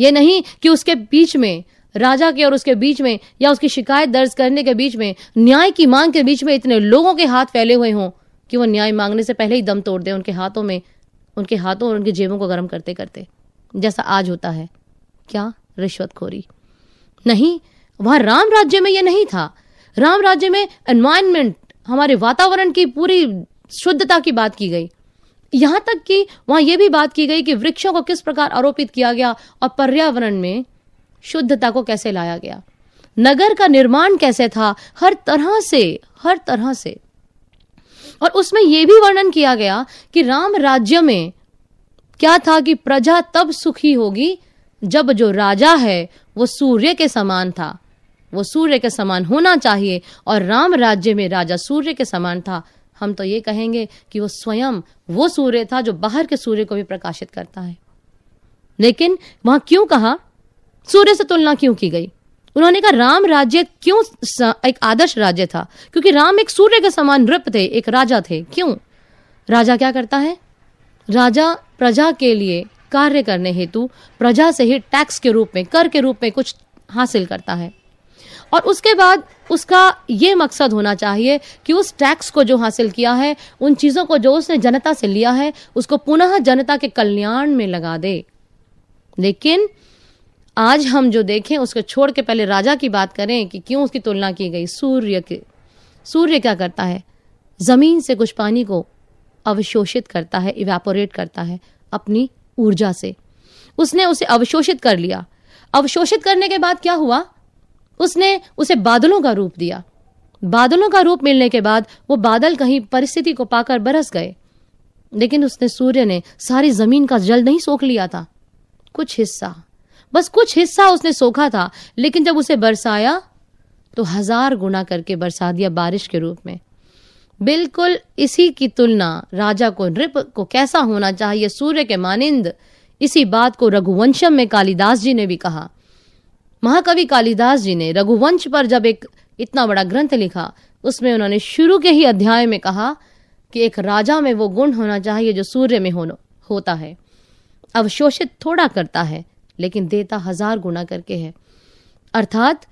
ये नहीं कि उसके बीच में, राजा के और उसके बीच में, या उसकी शिकायत दर्ज करने के बीच में, न्याय की मांग के बीच में इतने लोगों के हाथ फैले हुए हों कि वो न्याय मांगने से पहले ही दम तोड़ दे उनके हाथों में, उनके हाथों और उनकी जेबों को गर्म करते करते। जैसा आज होता है। क्या रिश्वतखोरी? नहीं, वहाँ राम राज्य में यह नहीं था। राम राज्य में एनवायरमेंट हमारे वातावरण की पूरी शुद्धता की बात की गई। यहाँ तक कि वहाँ यह भी बात की गई कि वृक्षों को किस प्रकार आरोपित किया गया और पर्यावरण में शुद्धता को कैसे लाया गया। नगर का निर्माण कैसे था, हर तरह से, हर तरह से। और उसमें यह भी वर्णन किया गया कि राम राज्य में क्या था कि प्रजा तब सुखी होगी जब जो राजा है, वो सूर्य के समान था। वो सूर्य के समान होना चाहिए और राम राज्य में राजा सूर्य के समान था। हम तो ये कहेंगे कि वो स्वयं वो सूर्य था जो बाहर के सूर्य को भी प्रकाशित करता है। लेकिन वहाँ क्यों कहा? सूर्य से तुलना क्यों की गई? उन्होंने कहा, राम राज्य क्यों एक आदर्श राज्य था? क्योंकि राम एक सूर्य के समान नृप थे, एक राजा थे। क्यों? राजा क्या करता है? राजा प्रजा के लिए कार्य करने हेतु प्रजा से ही टैक्स के रूप में, कर के रूप में कुछ हासिल करता है। और उसके बाद उसका ये मकसद होना चाहिए कि उस टैक्स को जो हासिल किया है, उन चीज़ों को जो उसने जनता से लिया है, उसको पुनः जनता के कल्याण में लगा दे। लेकिन आज हम जो देखें, उसको छोड़ के पहले राजा की बात करें कि क्यों उसकी तुलना की गई। सूर्य के, सूर्य क्या करता है? ज़मीन से कुछ पानी को अवशोषित करता है इवेपोरेट करता है अपनी ऊर्जा से। उसने उसे अवशोषित कर लिया। अवशोषित करने के बाद क्या हुआ? उसने उसे बादलों का रूप दिया। बादलों का रूप मिलने के बाद वो बादल कहीं परिस्थिति को पाकर बरस गए। लेकिन उसने सूर्य ने सारी ज़मीन का जल नहीं सोख लिया था। कुछ हिस्सा, बस कुछ हिस्सा उसने सोखा था, लेकिन जब उसे बरसाया तो हज़ार गुना करके बरसा दिया बारिश के रूप में। बिल्कुल इसी की तुलना राजा को, नृप को कैसा होना चाहिए, सूर्य के मानिंद, इसी बात को रघुवंशम में कालिदास जी ने भी कहा। महाकवि कालिदास जी ने रघुवंश पर जब एक इतना बड़ा ग्रंथ लिखा उसमें उन्होंने शुरू के ही अध्याय में कहा कि एक राजा में वो गुण होना चाहिए जो सूर्य में हो, होता है। अवशोषित थोड़ा करता है लेकिन देता हज़ार गुना करके है। अर्थात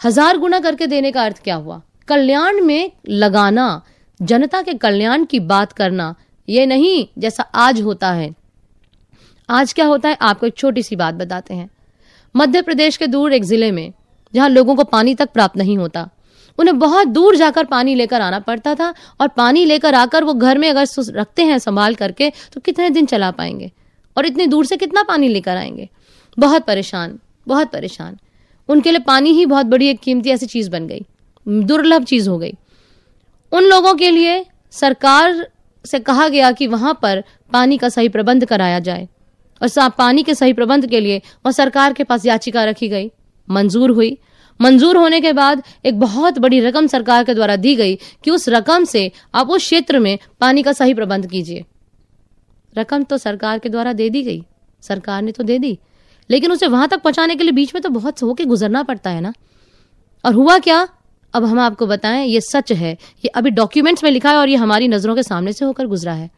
हज़ार गुना करके देने का अर्थ क्या हुआ? कल्याण में लगाना जनता के कल्याण की बात करना ये नहीं जैसा आज होता है। आज क्या होता है? आपको एक छोटी सी बात बताते हैं। मध्य प्रदेश के दूर एक ज़िले में, जहाँ लोगों को पानी तक प्राप्त नहीं होता। उन्हें बहुत दूर जाकर पानी लेकर आना पड़ता था, और पानी लेकर आकर वो घर में अगर रखते हैं संभाल करके तो कितने दिन चला पाएँगे? और इतनी दूर से कितना पानी लेकर आएँगे? बहुत परेशान बहुत परेशान। उनके लिए पानी ही बहुत बड़ी एक कीमती ऐसी चीज़ बन गई। दुर्लभ चीज़ हो गई। उन लोगों के लिए सरकार से कहा गया कि वहाँ पर पानी का सही प्रबंध कराया जाए। और साफ़ पानी के सही प्रबंध के लिए वह सरकार के पास याचिका रखी गई। मंजूर हुई। मंजूर होने के बाद एक बहुत बड़ी रकम सरकार के द्वारा दी गई कि उस रकम से आप उस क्षेत्र में पानी का सही प्रबंध कीजिए। रकम तो सरकार के द्वारा दे दी गई। सरकार ने तो दे दी। लेकिन उसे वहाँ तक पहुँचाने के लिए बीच में तो बहुत होके गुजरना पड़ता है ना। और हुआ क्या? अब हम आपको बताएँ, ये सच है ये अभी डॉक्यूमेंट्स में लिखा है और ये हमारी नज़रों के सामने से होकर गुजरा है।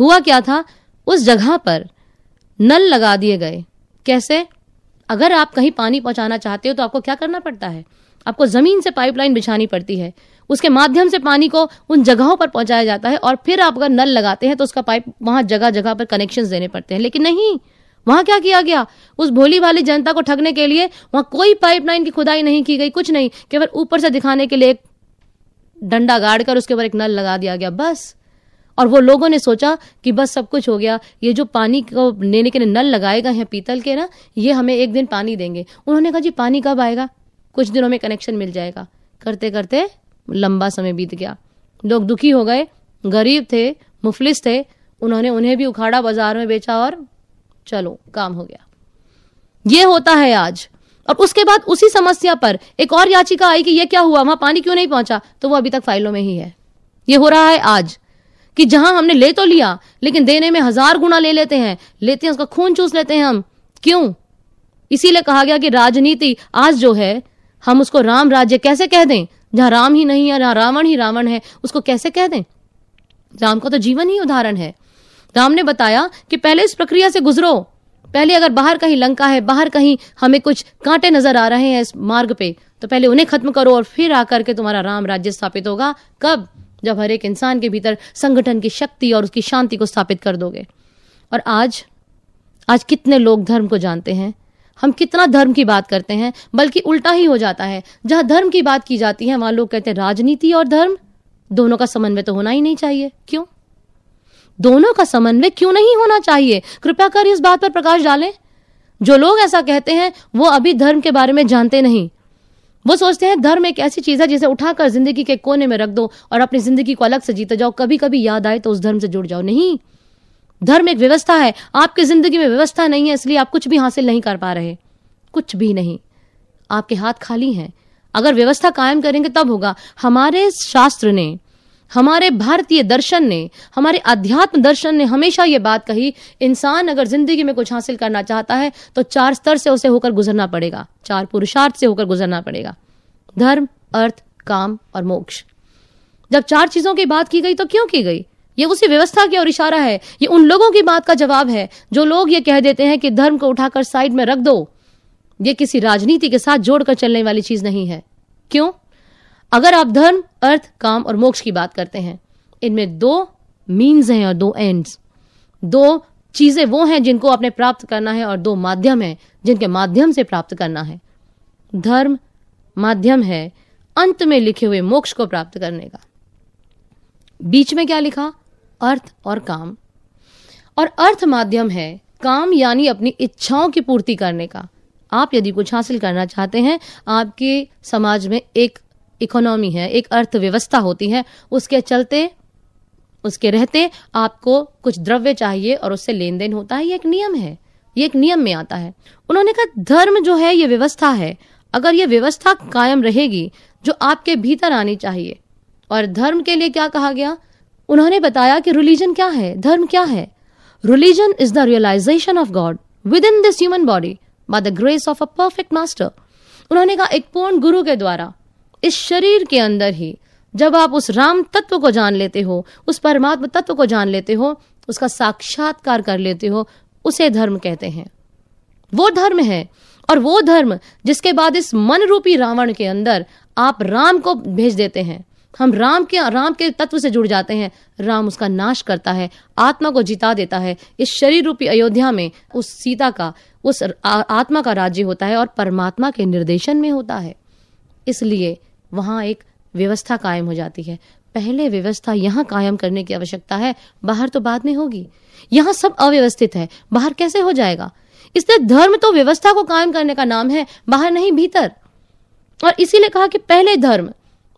हुआ क्या था? उस जगह पर नल लगा दिए गए। कैसे? अगर आप कहीं पानी पहुंचाना चाहते हो तो आपको क्या करना पड़ता है? आपको ज़मीन से पाइपलाइन बिछानी पड़ती है। उसके माध्यम से पानी को उन जगहों पर पहुँचाया जाता है और फिर आप अगर नल लगाते हैं तो उसका पाइप वहाँ जगह जगह पर कनेक्शन देने पड़ते हैं। लेकिन नहीं, वहाँ क्या किया गया? उस भोली वाली जनता को ठगने के लिए वहाँ कोई पाइपलाइन की खुदाई नहीं की गई, कुछ नहीं, केवल ऊपर से दिखाने के लिए एक डंडा गाड़ कर उसके ऊपर एक नल लगा दिया गया, बस। और वो लोगों ने सोचा कि बस सब कुछ हो गया। ये जो पानी को लेने के लिए नल लगाए गए हैं पीतल के ना, ये हमें एक दिन पानी देंगे। उन्होंने कहा, जी, पानी कब आएगा? कुछ दिनों में कनेक्शन मिल जाएगा। करते करते लंबा समय बीत गया। लोग दुखी हो गए, गरीब थे, मुफलिस थे। उन्होंने उन्हें भी उखाड़ा बाज़ार में बेचा और चलो, काम हो गया। ये होता है आज। और उसके बाद उसी समस्या पर एक और याचिका आई कि यह क्या हुआ? वहाँ पानी क्यों नहीं पहुँचा? तो वो अभी तक फाइलों में ही है। ये हो रहा है आज। कि जहाँ हमने ले तो लिया, लेकिन देने में हज़ार गुना ले लेते हैं लेते हैं, उसका खून चूस लेते हैं हम। क्यों? इसीलिए कहा गया कि राजनीति आज जो है, हम उसको राम राज्य कैसे कह दें? जहाँ राम ही नहीं है, जहाँ रावण ही रावण है, उसको कैसे कह दें? राम का तो जीवन ही उदाहरण है। राम ने बताया कि पहले इस प्रक्रिया से गुजरो। पहले अगर बाहर कहीं लंका है, बाहर कहीं हमें कुछ कांटे नज़र आ रहे हैं इस मार्ग पे तो पहले उन्हें खत्म करो और फिर आकर के तुम्हारा राम राज्य स्थापित होगा। कब? जब हर एक इंसान के भीतर संगठन की शक्ति और उसकी शांति को स्थापित कर दोगे। और आज आज कितने लोग धर्म को जानते हैं? हम कितना धर्म की बात करते हैं, बल्कि उल्टा ही हो जाता है। जहाँ धर्म की बात की जाती है, वहाँ लोग कहते हैं राजनीति और धर्म। दोनों का समन्वय तो होना ही नहीं चाहिए। क्यों? दोनों का समन्वय क्यों नहीं होना चाहिए? कृपया कर इस बात पर प्रकाश डालें। जो लोग ऐसा कहते हैं, वो अभी धर्म के बारे में जानते नहीं। वो सोचते हैं धर्म एक ऐसी चीज़ है जिसे उठाकर ज़िंदगी के कोने में रख दो और अपनी ज़िंदगी को अलग से जीते जाओ। कभी कभी याद आए तो उस धर्म से जुड़ जाओ। नहीं। धर्म एक व्यवस्था है। आपकी ज़िंदगी में व्यवस्था नहीं है, इसलिए आप कुछ भी हासिल नहीं कर पा रहे। कुछ भी नहीं। आपके हाथ खाली हैं। अगर व्यवस्था कायम करेंगे तब होगा। हमारे शास्त्र ने हमारे भारतीय दर्शन ने, हमारे अध्यात्म दर्शन ने हमेशा ये बात कही, इंसान अगर ज़िंदगी में कुछ हासिल करना चाहता है तो चार स्तर से उसे होकर गुजरना पड़ेगा। चार पुरुषार्थ से होकर गुजरना पड़ेगा। धर्म, अर्थ, काम और मोक्ष। जब चार चीज़ों की बात की गई तो क्यों की गई? ये उसी व्यवस्था की ओर इशारा है। ये उन लोगों की बात का जवाब है, जो लोग ये कह देते हैं कि धर्म को उठाकर साइड में रख दो। ये किसी राजनीति के साथ जोड़कर चलने वाली चीज़ नहीं है। क्यों? अगर आप धर्म, अर्थ, काम और मोक्ष की बात करते हैं, इनमें दो मीन्स हैं और दो एंड्स दो चीज़ें वो हैं जिनको आपने प्राप्त करना है और दो माध्यम हैं जिनके माध्यम से प्राप्त करना है। धर्म माध्यम है अंत में लिखे हुए मोक्ष को प्राप्त करने का। बीच में क्या लिखा? अर्थ और काम। और अर्थ माध्यम है काम यानी अपनी इच्छाओं की पूर्ति करने का। आप यदि कुछ हासिल करना चाहते हैं, आपके समाज में एक इकोनॉमी है, एक अर्थव्यवस्था होती है, उसके चलते, उसके रहते, आपको कुछ द्रव्य चाहिए और उससे लेन देन होता है, ये एक नियम है, ये एक नियम में आता है। उन्होंने कहा, धर्म जो है, ये व्यवस्था है। अगर ये व्यवस्था कायम रहेगी, जो आपके भीतर आनी चाहिए, और धर्म के लिए क्या कहा गया? उन्होंने बताया कि रिलीजन क्या है, धर्म क्या है? Religion is the realisation of God within this human body by the grace of a perfect master उन्होंने कहा, एक पूर्ण गुरु के द्वारा इस शरीर के अंदर ही। जब आप उस राम तत्व को जान लेते हो, उस परमात्मा तत्व को जान लेते हो, उसका साक्षात्कार कर लेते हो, उसे धर्म कहते हैं। वो धर्म है, और वो धर्म जिसके बाद इस मन रूपी रावण के अंदर आप राम को भेज देते हैं। हम राम के राम के तत्व से जुड़ जाते हैं। राम उसका नाश करता है, आत्मा को जिता देता है। इस शरीर रूपी अयोध्या में उस सीता का, उस आत्मा का राज्य होता है और परमात्मा के निर्देशन में होता है। इसलिए वहाँ एक व्यवस्था कायम हो जाती है। पहले व्यवस्था यहाँ कायम करने की आवश्यकता है, बाहर तो बाद में होगी। यहाँ सब अव्यवस्थित है, बाहर कैसे हो जाएगा? इसलिए धर्म तो व्यवस्था को कायम करने का नाम है, बाहर नहीं, भीतर। और इसीलिए कहा कि पहले धर्म,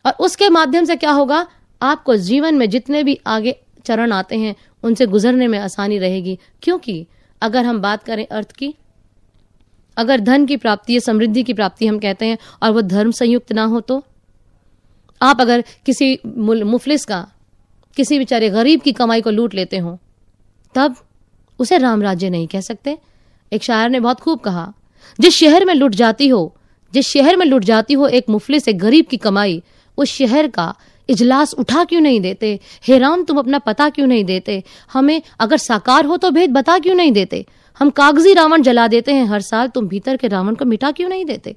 और उसके माध्यम से क्या होगा? आपको जीवन में जितने भी आगे चरण आते हैं, उनसे गुजरने में आसानी रहेगी। क्योंकि अगर हम बात करें अर्थ की, अगर धन की प्राप्ति या समृद्धि की प्राप्ति हम कहते हैं, और वो धर्म संयुक्त ना हो तो? आप अगर किसी मुफलिस का, किसी बेचारे गरीब की कमाई को लूट लेते हो, तब उसे राम राज्य नहीं कह सकते। एक शायर ने बहुत खूब कहा, जिस शहर में लुट जाती हो, जिस शहर में लुट जाती हो एक मुफलिस, एक गरीब की कमाई उस शहर का इजलास उठा क्यों नहीं देते? हे राम तुम अपना पता क्यों नहीं देते? हमें अगर साकार हो तो भेद बता क्यों नहीं देते? हम कागज़ी रावण जला देते हैं, हर साल तुम भीतर के रावण को मिटा क्यों नहीं देते?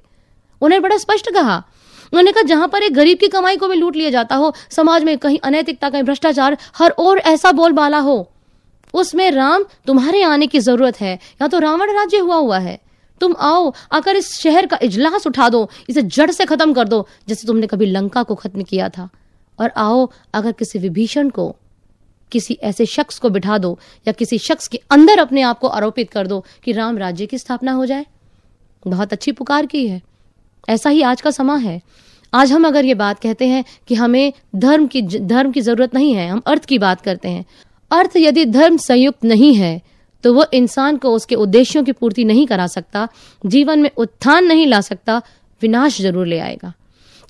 उन्हें बड़ा स्पष्ट कहा उन्होंने कहा, जहाँ पर एक गरीब की कमाई को भी लूट लिया जाता हो, समाज में कहीं अनैतिकता कहीं भ्रष्टाचार, हर और ऐसा बोलबाला हो, उसमें राम तुम्हारे आने की ज़रूरत है। या तो रावण राज्य हुआ हुआ है। तुम आओ, आकर इस शहर का इजलास उठा दो, इसे जड़ से खत्म कर दो, जैसे तुमने कभी लंका को खत्म किया था। और आओ, अगर किसी विभीषण को, किसी ऐसे शख्स को बिठा दो, या किसी शख्स के अंदर अपने आप को आरोपित कर दो, कि राम राज्य की स्थापना हो जाए। बहुत अच्छी पुकार की है। ऐसा ही आज का समा है। आज हम अगर ये बात कहते हैं कि हमें धर्म की धर्म की ज़रूरत नहीं है, हम अर्थ की बात करते हैं। अर्थ यदि धर्म संयुक्त नहीं है तो वो इंसान को उसके उद्देश्यों की पूर्ति नहीं करा सकता, जीवन में उत्थान नहीं ला सकता, विनाश ज़रूर ले आएगा।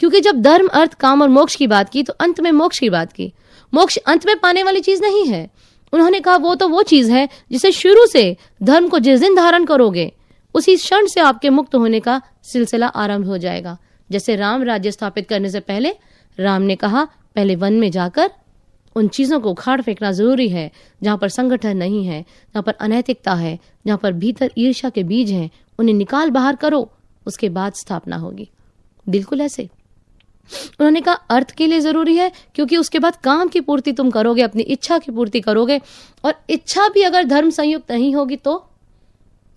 क्योंकि जब धर्म, अर्थ, काम और मोक्ष की बात की तो अंत में मोक्ष की बात की। मोक्ष अंत में पाने वाली चीज़ नहीं है। उन्होंने कहा, वो तो वो चीज़ है जिसे शुरू से धर्म को जिस दिन धारण करोगे उसी क्षण से आपके मुक्त होने का सिलसिला आरंभ हो जाएगा, जैसे राम राज्य स्थापित करने से पहले राम ने कहा, पहले वन में जाकर उन चीज़ों को उखाड़ फेंकना ज़रूरी है, जहाँ पर संगठन नहीं है, जहाँ पर अनैतिकता है, जहाँ पर भीतर ईर्षा के बीज हैं, उन्हें निकाल बाहर करो, उसके बाद स्थापना होगी। बिल्कुल ऐसे। उन्होंने कहा, अर्थ के लिए ज़रूरी है, क्योंकि उसके बाद काम की पूर्ति तुम करोगे, अपनी इच्छा की पूर्ति करोगे, और इच्छा भी अगर धर्म संयुक्त नहीं होगी तो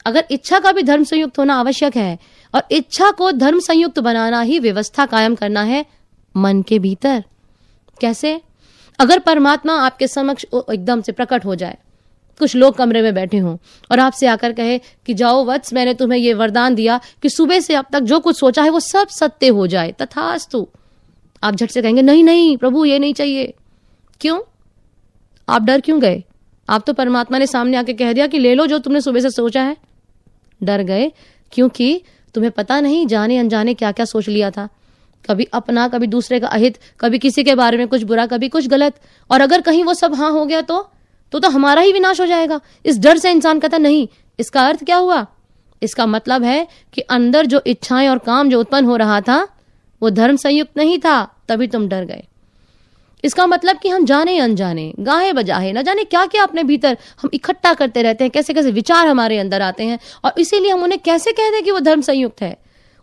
अगर इच्छा का भी धर्म संयुक्त होना आवश्यक है और इच्छा को धर्म संयुक्त बनाना ही व्यवस्था कायम करना है मन के भीतर। कैसे? अगर परमात्मा आपके समक्ष एकदम से प्रकट हो जाए, कुछ लोग कमरे में बैठे हों और आपसे आकर कहे कि जाओ वत्स, मैंने तुम्हें ये वरदान दिया कि सुबह से अब तक जो कुछ सोचा है वो सब सत्य हो जाए, तथास्तु। आप झट से कहेंगे, नहीं नहीं, प्रभु, ये नहीं चाहिए। क्यों? आप डर क्यों गए? आप तो परमात्मा ने सामने आके कह दिया कि ले लो जो तुमने सुबह से सोचा है। डर गए, क्योंकि तुम्हें पता नहीं जाने अनजाने क्या क्या सोच लिया था। कभी अपना, कभी दूसरे का अहित, कभी किसी के बारे में कुछ बुरा, कभी कुछ गलत। और अगर कहीं वो सब हाँ हो गया तो? तो तो हमारा ही विनाश हो जाएगा। इस डर से इंसान कहता, नहीं, इसका अर्थ क्या हुआ? इसका मतलब है कि अंदर जो इच्छाएँ और काम जो उत्पन्न हो रहा था, वो धर्म संयुक्त नहीं था, तभी तुम डर गए। इसका मतलब कि हम जाने अनजाने, गाहे बजाहे, न जाने क्या क्या अपने भीतर हम इकट्ठा करते रहते हैं, कैसे कैसे विचार हमारे अंदर आते हैं, और इसीलिए हम उन्हें कैसे कह दें कि वो धर्म संयुक्त है।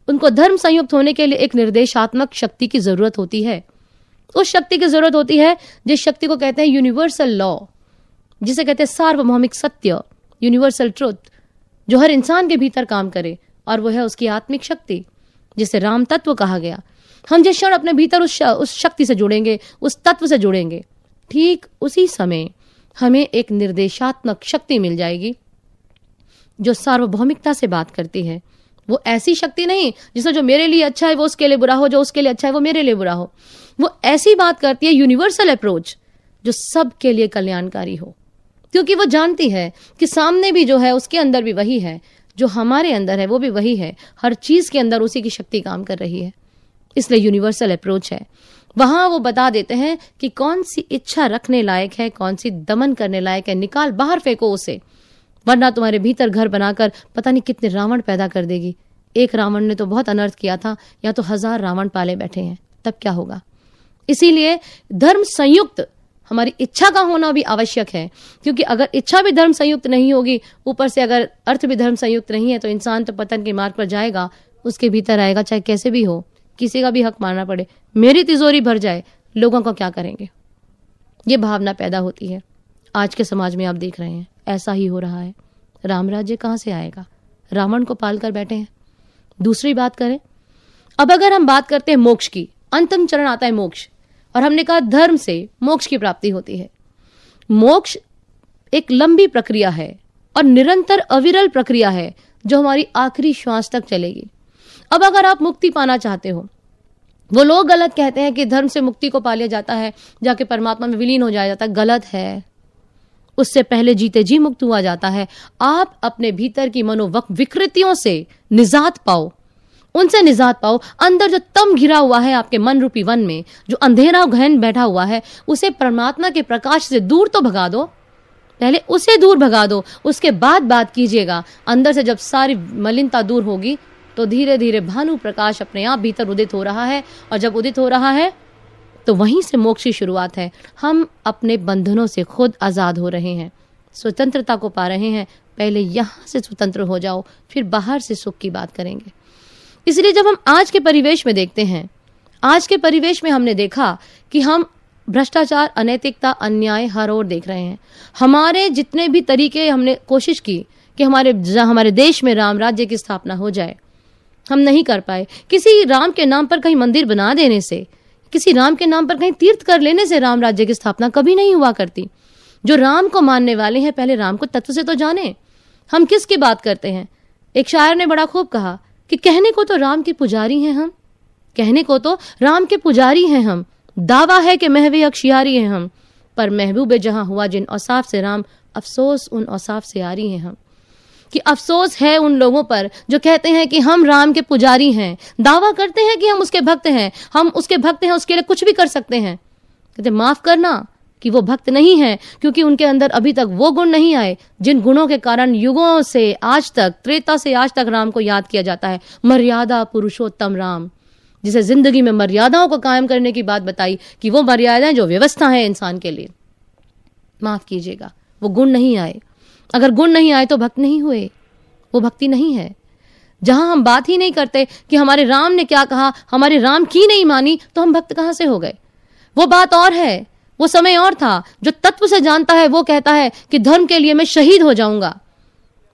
उनको धर्म संयुक्त होने के लिए एक निर्देशात्मक शक्ति की ज़रूरत होती है। उस शक्ति की ज़रूरत होती है, जिस शक्ति को कहते हैं यूनिवर्सल लॉ जिसे कहते हैं सार्वभौमिक सत्य यूनिवर्सल ट्रुथ जो हर इंसान के भीतर काम करे, और वो है उसकी आत्मिक शक्ति, जिसे राम तत्व कहा गया। हम जिस क्षण अपने भीतर उस उस शक्ति से जुड़ेंगे, उस तत्व से जुड़ेंगे, ठीक उसी समय हमें एक निर्देशात्मक शक्ति मिल जाएगी, जो सार्वभौमिकता से बात करती है। वो ऐसी शक्ति नहीं जिसमें जो मेरे लिए अच्छा है, वो उसके लिए बुरा हो, जो उसके लिए अच्छा है, वो मेरे लिए बुरा हो। वो ऐसी बात करती है यूनिवर्सल अप्रोच जो सबके लिए कल्याणकारी हो। क्योंकि वो जानती है कि सामने भी जो है, उसके अंदर भी वही है, जो हमारे अंदर है, वो भी वही है। हर चीज़ के अंदर उसी की शक्ति काम कर रही है। इसलिए यूनिवर्सल अप्रोच है। वहाँ वो बता देते हैं कि कौन सी इच्छा रखने लायक है, कौन सी दमन करने लायक है। निकाल बाहर फेंको उसे। वरना तुम्हारे भीतर घर बनाकर पता नहीं कितने रावण पैदा कर देगी। एक रावण ने तो बहुत अनर्थ किया था, या तो हज़ार रावण पाले बैठे हैं। तब क्या होगा? इसीलिए धर्म संयुक्त हमारी इच्छा का होना भी आवश्यक है, क्योंकि अगर इच्छा भी धर्म संयुक्त नहीं होगी, ऊपर से अगर अर्थ भी धर्म संयुक्त नहीं है तो इंसान तो पतन के मार्ग पर जाएगा, उसके भीतर आएगा, चाहे कैसे भी हो। किसी का भी हक मानना पड़े, मेरी तिजोरी भर जाए, लोगों को क्या करेंगे? ये भावना पैदा होती है। आज के समाज में आप देख रहे हैं, ऐसा ही हो रहा है। राम राज्य कहाँ से आएगा? रावण को पाल कर बैठे हैं। दूसरी बात करें, अब अगर हम बात करते हैं मोक्ष की, अंतिम चरण आता है मोक्ष, और हमने कहा धर्म से मोक्ष की प्राप्ति होती है। मोक्ष एक लंबी प्रक्रिया है, और निरंतर अविरल प्रक्रिया है, जो हमारी आखिरी श्वास तक चलेगी। अब अगर आप मुक्ति पाना चाहते हो, वो लोग गलत कहते हैं कि धर्म से मुक्ति को पा लिया जाता है, जाके परमात्मा में विलीन हो जाया जाता है, गलत है। उससे पहले जीते जी मुक्त हुआ जाता है। आप अपने भीतर की मनोवक विकृतियों से निजात पाओ। उनसे निजात पाओ। अंदर जो तम घिरा हुआ है आपके मन रूपी वन में, जो अंधेरा गहन बैठा हुआ है, उसे परमात्मा के प्रकाश से दूर तो भगा दो। पहले उसे दूर भगा दो। उसके बाद बात कीजिएगा। अंदर से जब सारी मलिनता दूर होगी तो धीरे धीरे भानु प्रकाश अपने आप भीतर उदित हो रहा है और जब उदित हो रहा है तो वहीं से मोक्ष की शुरुआत है। हम अपने बंधनों से खुद आज़ाद हो रहे हैं। स्वतंत्रता को पा रहे हैं। पहले यहाँ से स्वतंत्र हो जाओ, फिर बाहर से सुख की बात करेंगे। इसलिए जब हम आज के परिवेश में देखते हैं, आज के परिवेश में हमने देखा कि हम भ्रष्टाचार, अनैतिकता, अन्याय, हर ओर देख रहे हैं। हमारे जितने भी तरीके हमने कोशिश की कि हमारे हमारे देश में राम राज्य की स्थापना हो जाए हम नहीं कर पाए। किसी राम के नाम पर कहीं मंदिर बना देने से, किसी राम के नाम पर कहीं तीर्थ कर लेने से राम राज्य की स्थापना कभी नहीं हुआ करती। जो राम को मानने वाले हैं, पहले राम को तत्व से तो जाने। हम किसकी बात करते हैं? एक शायर ने बड़ा खूब कहा कि कहने को तो राम के पुजारी हैं हम। कहने को तो राम के पुजारी हैं हम। दावा है कि महवे अक्षियारी हैं हम। पर महबूब जहाँ हुआ जिन औसाफ से राम, अफसोस उन औसाफ से आ रही हैं हम। कि अफसोस है उन लोगों पर जो कहते हैं कि हम राम के पुजारी हैं। दावा करते हैं कि हम उसके भक्त हैं। हम उसके भक्त हैं, उसके लिए कुछ भी कर सकते हैं। कहते, माफ़ करना कि वो भक्त नहीं है, क्योंकि उनके अंदर अभी तक वो गुण नहीं आए, जिन गुणों के कारण युगों से आज तक, त्रेता से आज तक राम को याद किया जाता है। मर्यादा पुरुषोत्तम राम। जिसे ज़िंदगी में मर्यादाओं को कायम करने की बात बताई कि वो मर्यादाएँ, जो व्यवस्था है इंसान के लिए। माफ़ कीजिएगा, वो गुण नहीं आए। अगर गुण नहीं आए तो भक्त नहीं हुए। वो भक्ति नहीं है। जहाँ हम बात ही नहीं करते कि हमारे राम ने क्या कहा, हमारे राम की नहीं मानी तो हम भक्त कहाँ से हो गए? वो बात और है। वो समय और था। जो तत्व से जानता है, वो कहता है कि धर्म के लिए मैं शहीद हो जाऊँगा।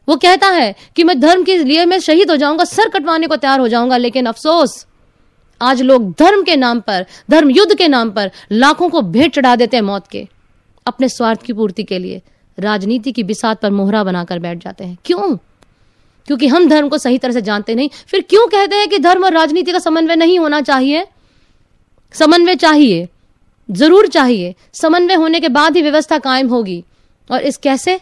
वो कहता है कि मैं धर्म के लिए मैं शहीद हो जाऊँगा, सर कटवाने को तैयार हो जाऊँगा, लेकिन अफसोस, आज लोग धर्म के नाम पर, धर्म युद्ध के नाम पर लाखों को भेंट चढ़ा देते हैं मौत के, अपने स्वार्थ की पूर्ति के लिए। राजनीति की बिसात पर मोहरा बनाकर बैठ जाते हैं। क्यों? क्योंकि हम धर्म को सही तरह से जानते नहीं। फिर क्यों कहते हैं कि धर्म और राजनीति का समन्वय नहीं होना चाहिए? समन्वय चाहिए। ज़रूर चाहिए। समन्वय होने के बाद ही व्यवस्था कायम होगी। और इस कैसे?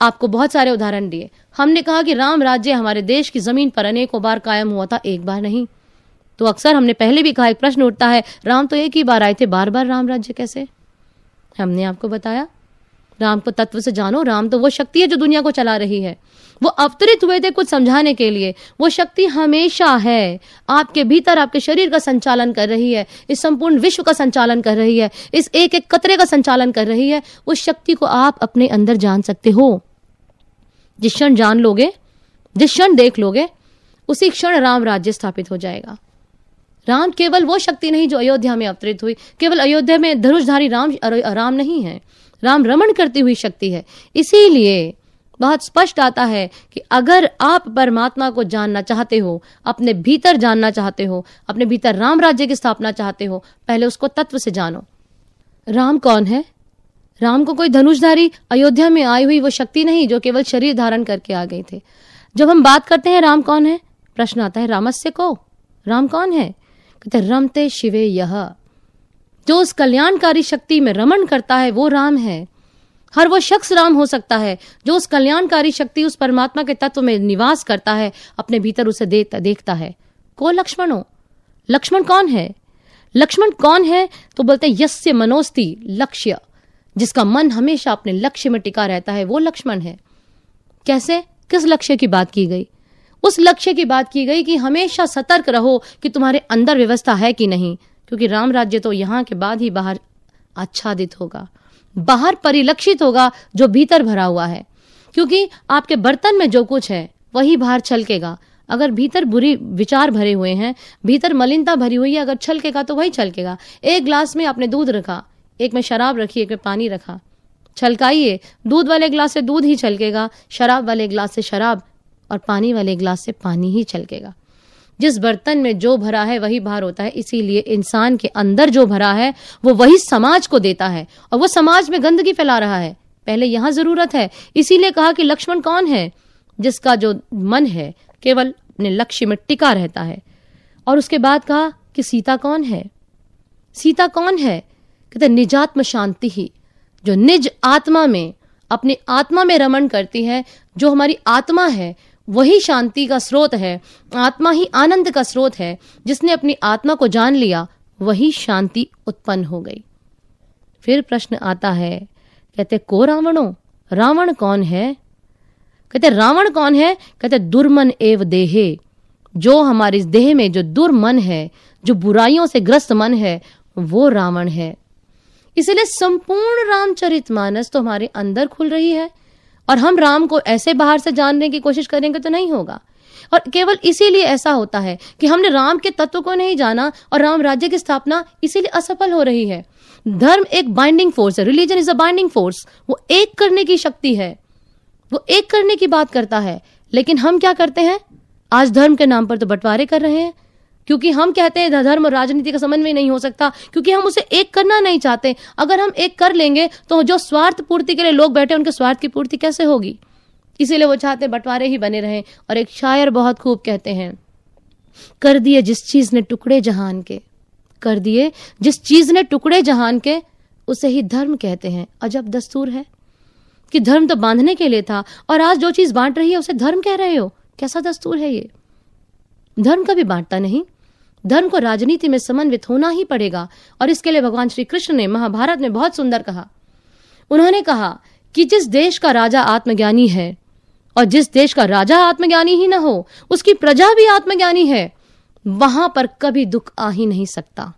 आपको बहुत सारे उदाहरण दिए। हमने कहा कि राम राज्य हमारे देश की ज़मीन पर अनेकों बार कायम हुआ था, एक बार नहीं। तो अक्सर हमने पहले भी कहा, एक प्रश्न उठता है, राम तो एक ही बार आए थे बार बार राम राज्य कैसे? हमने आपको बताया। राम को तत्व से जानो, राम तो वो शक्ति है जो दुनिया को चला रही है। वो अवतरित हुए थे कुछ समझाने के लिए। वो शक्ति हमेशा है। आपके भीतर आपके शरीर का संचालन कर रही है। इस संपूर्ण विश्व का संचालन कर रही है। इस एक एक कतरे का संचालन कर रही है। उस शक्ति को आप अपने अंदर जान सकते हो। जिस क्षण जान लोगे, जिस क्षण देख लोगे, उसी क्षण राम राज्य स्थापित हो जाएगा। राम केवल वो शक्ति नहीं जो अयोध्या में अवतरित हुई। केवल अयोध्या में धनुषधारी राम राम नहीं है। राम रमण करती हुई शक्ति है। इसीलिए बहुत स्पष्ट आता है कि अगर आप परमात्मा को जानना चाहते हो, अपने भीतर जानना चाहते हो, अपने भीतर राम राज्य की स्थापना चाहते हो, पहले उसको तत्व से जानो। राम कौन है? राम को कोई धनुषधारी अयोध्या में आई हुई वो शक्ति नहीं जो केवल शरीर धारण करके आ गए थे। जब हम बात करते हैं राम कौन है, प्रश्न आता है रामस्य को। राम कौन है? कहते रमते शिवे यह जो उस कल्याणकारी शक्ति में रमन करता है, वो राम है। हर वो शख्स राम हो सकता है, जो उस कल्याणकारी शक्ति उस परमात्मा के तत्व में निवास करता है, अपने भीतर उसे देता देखता है। को लक्ष्मण? हो लक्ष्मण कौन है? लक्ष्मण कौन है? तो बोलते हैं, यस्य मनोस्ति लक्ष्य। जिसका मन हमेशा अपने लक्ष्य में टिका रहता है, वो लक्ष्मण है। कैसे? किस लक्ष्य की बात की गई? उस लक्ष्य की बात की गई कि हमेशा सतर्क रहो कि तुम्हारे अंदर व्यवस्था है कि नहीं। क्योंकि राम राज्य तो यहाँ के बाद ही बाहर आच्छादित होगा। बाहर परिलक्षित होगा जो भीतर भरा हुआ है। क्योंकि आपके बर्तन में जो कुछ है, वही बाहर छलकेगा। अगर भीतर बुरी विचार भरे हुए हैं, भीतर मलिनता भरी हुई है, अगर छलकेगा तो वही छलकेगा। एक ग्लास में आपने दूध रखा, एक में शराब रखी, एक में पानी रखा। छलकाइए, दूध वाले ग्लास से दूध ही छलकेगा, शराब वाले ग्लास से शराब और पानी वाले ग्लास से पानी ही छलकेगा। जिस बर्तन में जो भरा है वही बाहर होता है। इसीलिए इंसान के अंदर जो भरा है, वो वही समाज को देता है और वो समाज में गंदगी फैला रहा है। पहले यहाँ ज़रूरत है। इसीलिए कहा कि लक्ष्मण कौन है? जिसका जो मन है, केवल अपने लक्ष्य में टिका रहता है। और उसके बाद कहा कि सीता कौन है? सीता कौन है? कहते निजात्म शांति ही, जो निज आत्मा में, अपनी आत्मा में रमन करती है, जो हमारी आत्मा है वही शांति का स्रोत है, आत्मा ही आनंद का स्रोत है, जिसने अपनी आत्मा को जान लिया, वही शांति उत्पन्न हो गई। फिर प्रश्न आता है, कहते, को रावणो? रावण कौन है? कहते, रावण कौन है? कहते, दुर्मन एव देहे। जो हमारे इस देह में जो दुर्मन है, जो बुराइयों से ग्रस्त मन है, वो रावण है। इसलिए संपूर्ण रामचरित मानस तो हमारे अंदर खुल रही है और हम राम को ऐसे बाहर से जानने की कोशिश करेंगे तो नहीं होगा। और केवल इसीलिए ऐसा होता है कि हमने राम के तत्व को नहीं जाना और राम राज्य की स्थापना इसीलिए असफल हो रही है। धर्म एक बाइंडिंग फोर्स है religion is a binding force वो एक करने की शक्ति है। वो एक करने की बात करता है। लेकिन हम क्या करते हैं? आज धर्म के नाम पर तो बंटवारे कर रहे हैं। क्योंकि हम कहते हैं धर्म और राजनीति का समन्वय नहीं हो सकता, क्योंकि हम उसे एक करना नहीं चाहते। अगर हम एक कर लेंगे तो जो स्वार्थ पूर्ति के लिए लोग बैठे उनके स्वार्थ की पूर्ति कैसे होगी? इसीलिए वो चाहते बंटवारे ही बने रहे, और एक शायर बहुत खूब कहते हैं, कर दिए जिस चीज़ ने टुकड़े जहान के, कर दिए जिस चीज़ ने टुकड़े जहान के, उसे ही धर्म कहते हैं। अजब दस्तूर है कि धर्म तो बांधने के लिए था, और आज जो चीज़ बांट रही है, उसे धर्म कह रहे हो। कैसा दस्तूर है ये? धर्म कभी बांटता नहीं। धर्म को राजनीति में समन्वित होना ही पड़ेगा, और इसके लिए भगवान श्री कृष्ण ने महाभारत में बहुत सुंदर कहा। उन्होंने कहा कि जिस देश का राजा आत्मज्ञानी है, और जिस देश का राजा आत्मज्ञानी ही ना हो, उसकी प्रजा भी आत्मज्ञानी है, वहाँ पर कभी दुख आ ही नहीं सकता।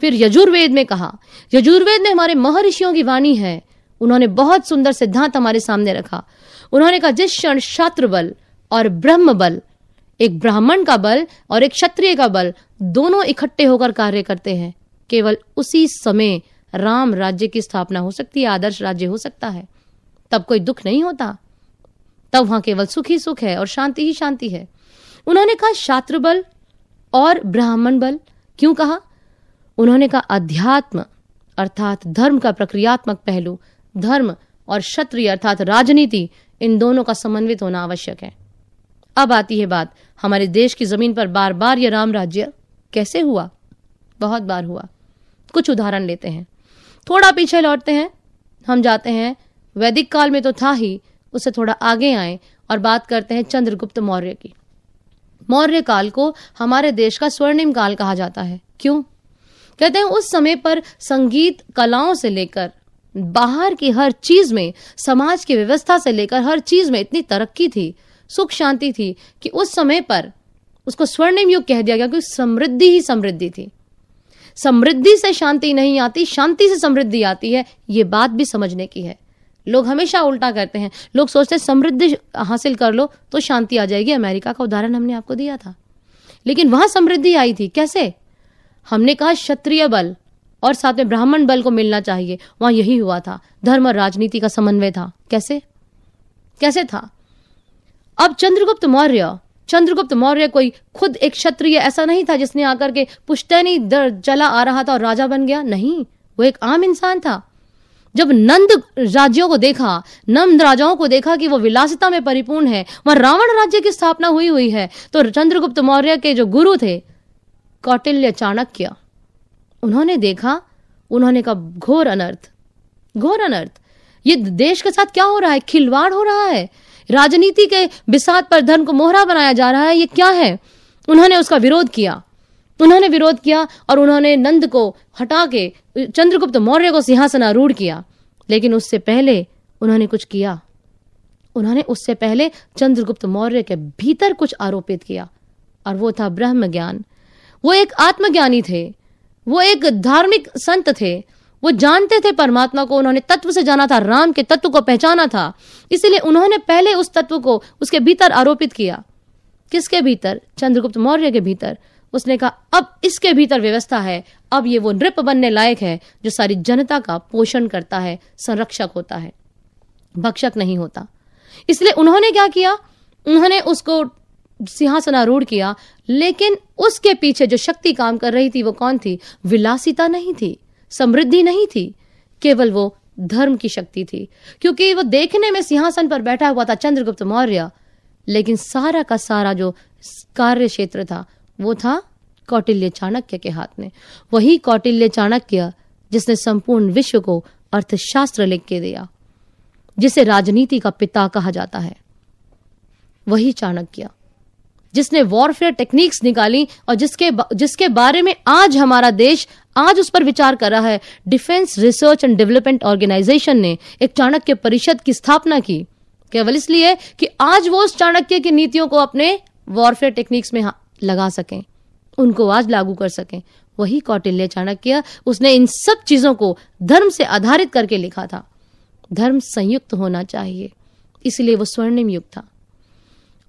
फिर यजुर्वेद में कहा, यजुर्वेद में हमारे महर्षियों की वाणी है। उन्होंने बहुत सुंदर सिद्धांत हमारे सामने रखा। उन्होंने कहा, जिस क्षण शात्र बल और ब्रह्म बल एक ब्राह्मण का बल और एक क्षत्रिय का बल दोनों इकट्ठे होकर कार्य करते हैं। केवल उसी समय राम राज्य की स्थापना हो सकती है, आदर्श राज्य हो सकता है। तब कोई दुख नहीं होता। तब वहाँ केवल सुख ही सुख है और शांति ही शांति है। उन्होंने कहा शात्र बल और ब्राह्मण बल? क्यों कहा? उन्होंने कहा, अध्यात्म अर्थात धर्म का प्रक्रियात्मक पहलू, धर्म और क्षत्रिय अर्थात राजनीति, इन दोनों का समन्वित होना आवश्यक है। अब आती है बात हमारे देश की ज़मीन पर बार बार यह राम राज्य कैसे हुआ? बहुत बार हुआ। कुछ उदाहरण लेते हैं। थोड़ा पीछे लौटते हैं। हम जाते हैं। वैदिक काल में तो था ही। उससे थोड़ा आगे आए और बात करते हैं चंद्रगुप्त मौर्य की। मौर्य काल को हमारे देश का स्वर्णिम काल कहा जाता है। क्यों? कहते हैं उस समय पर संगीत, कलाओं से लेकर, बाहर की हर चीज़ में, समाज की व्यवस्था से लेकर हर चीज़ में इतनी तरक्की थी। सुख शांति थी कि उस समय पर उसको स्वर्णिम युग कह दिया गया क्योंकि समृद्धि ही समृद्धि थी। समृद्धि से शांति नहीं आती, शांति से समृद्धि आती है, ये बात भी समझने की है। लोग हमेशा उल्टा करते हैं। लोग सोचते हैं, समृद्धि हासिल कर लो तो शांति आ जाएगी। अमेरिका का उदाहरण हमने आपको दिया था। लेकिन वहाँ समृद्धि आई थी। कैसे? हमने कहा, क्षत्रिय बल और साथ में ब्राह्मण बल को मिलना चाहिए। वहाँ यही हुआ था। धर्म और राजनीति का समन्वय था। कैसे? कैसे था? अब चंद्रगुप्त मौर्य चंद्रगुप्त मौर्य कोई खुद एक क्षत्रिय ऐसा नहीं था जिसने आकर के पुश्तैनी चला आ रहा था और राजा बन गया? नहीं, वो एक आम इंसान था। जब नंद राज्यों को देखा, नंद राजाओं को देखा कि वो विलासिता में परिपूर्ण है, वहाँ रावण राज्य की स्थापना हुई हुई है तो चंद्रगुप्त मौर्य के जो गुरु थे, कौटिल्य चाणक्य, उन्होंने देखा, उन्होंने कहा, घोर अनर्थ घोर अनर्थ, ये देश के साथ क्या हो रहा है? खिलवाड़ हो रहा है? राजनीति के बिसात पर धर्म को मोहरा बनाया जा रहा है, ये क्या है? उन्होंने उसका विरोध किया। उन्होंने विरोध किया और उन्होंने नंद को हटा के, चंद्रगुप्त मौर्य को सिंहासन आरूढ़ किया। लेकिन उससे पहले उन्होंने कुछ किया। उन्होंने उससे पहले चंद्रगुप्त मौर्य के भीतर कुछ आरोपित किया। और वो था ब्रह्म ज्ञान वो एक आत्मज्ञानी थे। वो एक धार्मिक संत थे। वो जानते थे परमात्मा को, उन्होंने तत्व से जाना था, राम के तत्व को पहचाना था। इसलिए उन्होंने पहले उस तत्व को उसके भीतर आरोपित किया। किसके भीतर? चंद्रगुप्त मौर्य के भीतर। उसने कहा, अब इसके भीतर व्यवस्था है। अब ये वो नृप बनने लायक है, जो सारी जनता का पोषण करता है, संरक्षक होता है। भक्षक नहीं होता। इसलिए उन्होंने क्या किया? उन्होंने उसको सिंहासनारूढ़ किया। लेकिन उसके पीछे जो शक्ति काम कर रही थी वो कौन थी? विलासिता नहीं थी। समृद्धि नहीं थी, केवल वो धर्म की शक्ति थी। क्योंकि वो देखने में सिंहासन पर बैठा हुआ था चंद्रगुप्त मौर्य, लेकिन सारा का सारा जो कार्य क्षेत्र था, वो था कौटिल्य चाणक्य के हाथ में। वही कौटिल्य चाणक्य जिसने संपूर्ण विश्व को अर्थशास्त्र लिख के दिया, जिसे राजनीति का पिता कहा जाता है। वही चाणक्य। जिसने वॉरफेयर टेक्निक्स निकाली और जिसके जिसके बारे में आज हमारा देश आज उस पर विचार कर रहा है। Defence research and development organisation ने एक चाणक्य परिषद की स्थापना की। केवल इसलिए कि आज वो उस चाणक्य की नीतियों को अपने वॉरफेयर टेक्निक्स में लगा सकें, उनको आज लागू कर सकें। वही कौटिल्य चाणक्य उसने इन सब चीज़ों को धर्म से आधारित करके लिखा था। धर्म संयुक्त होना चाहिए, इसलिए वो स्वर्णिम युग था।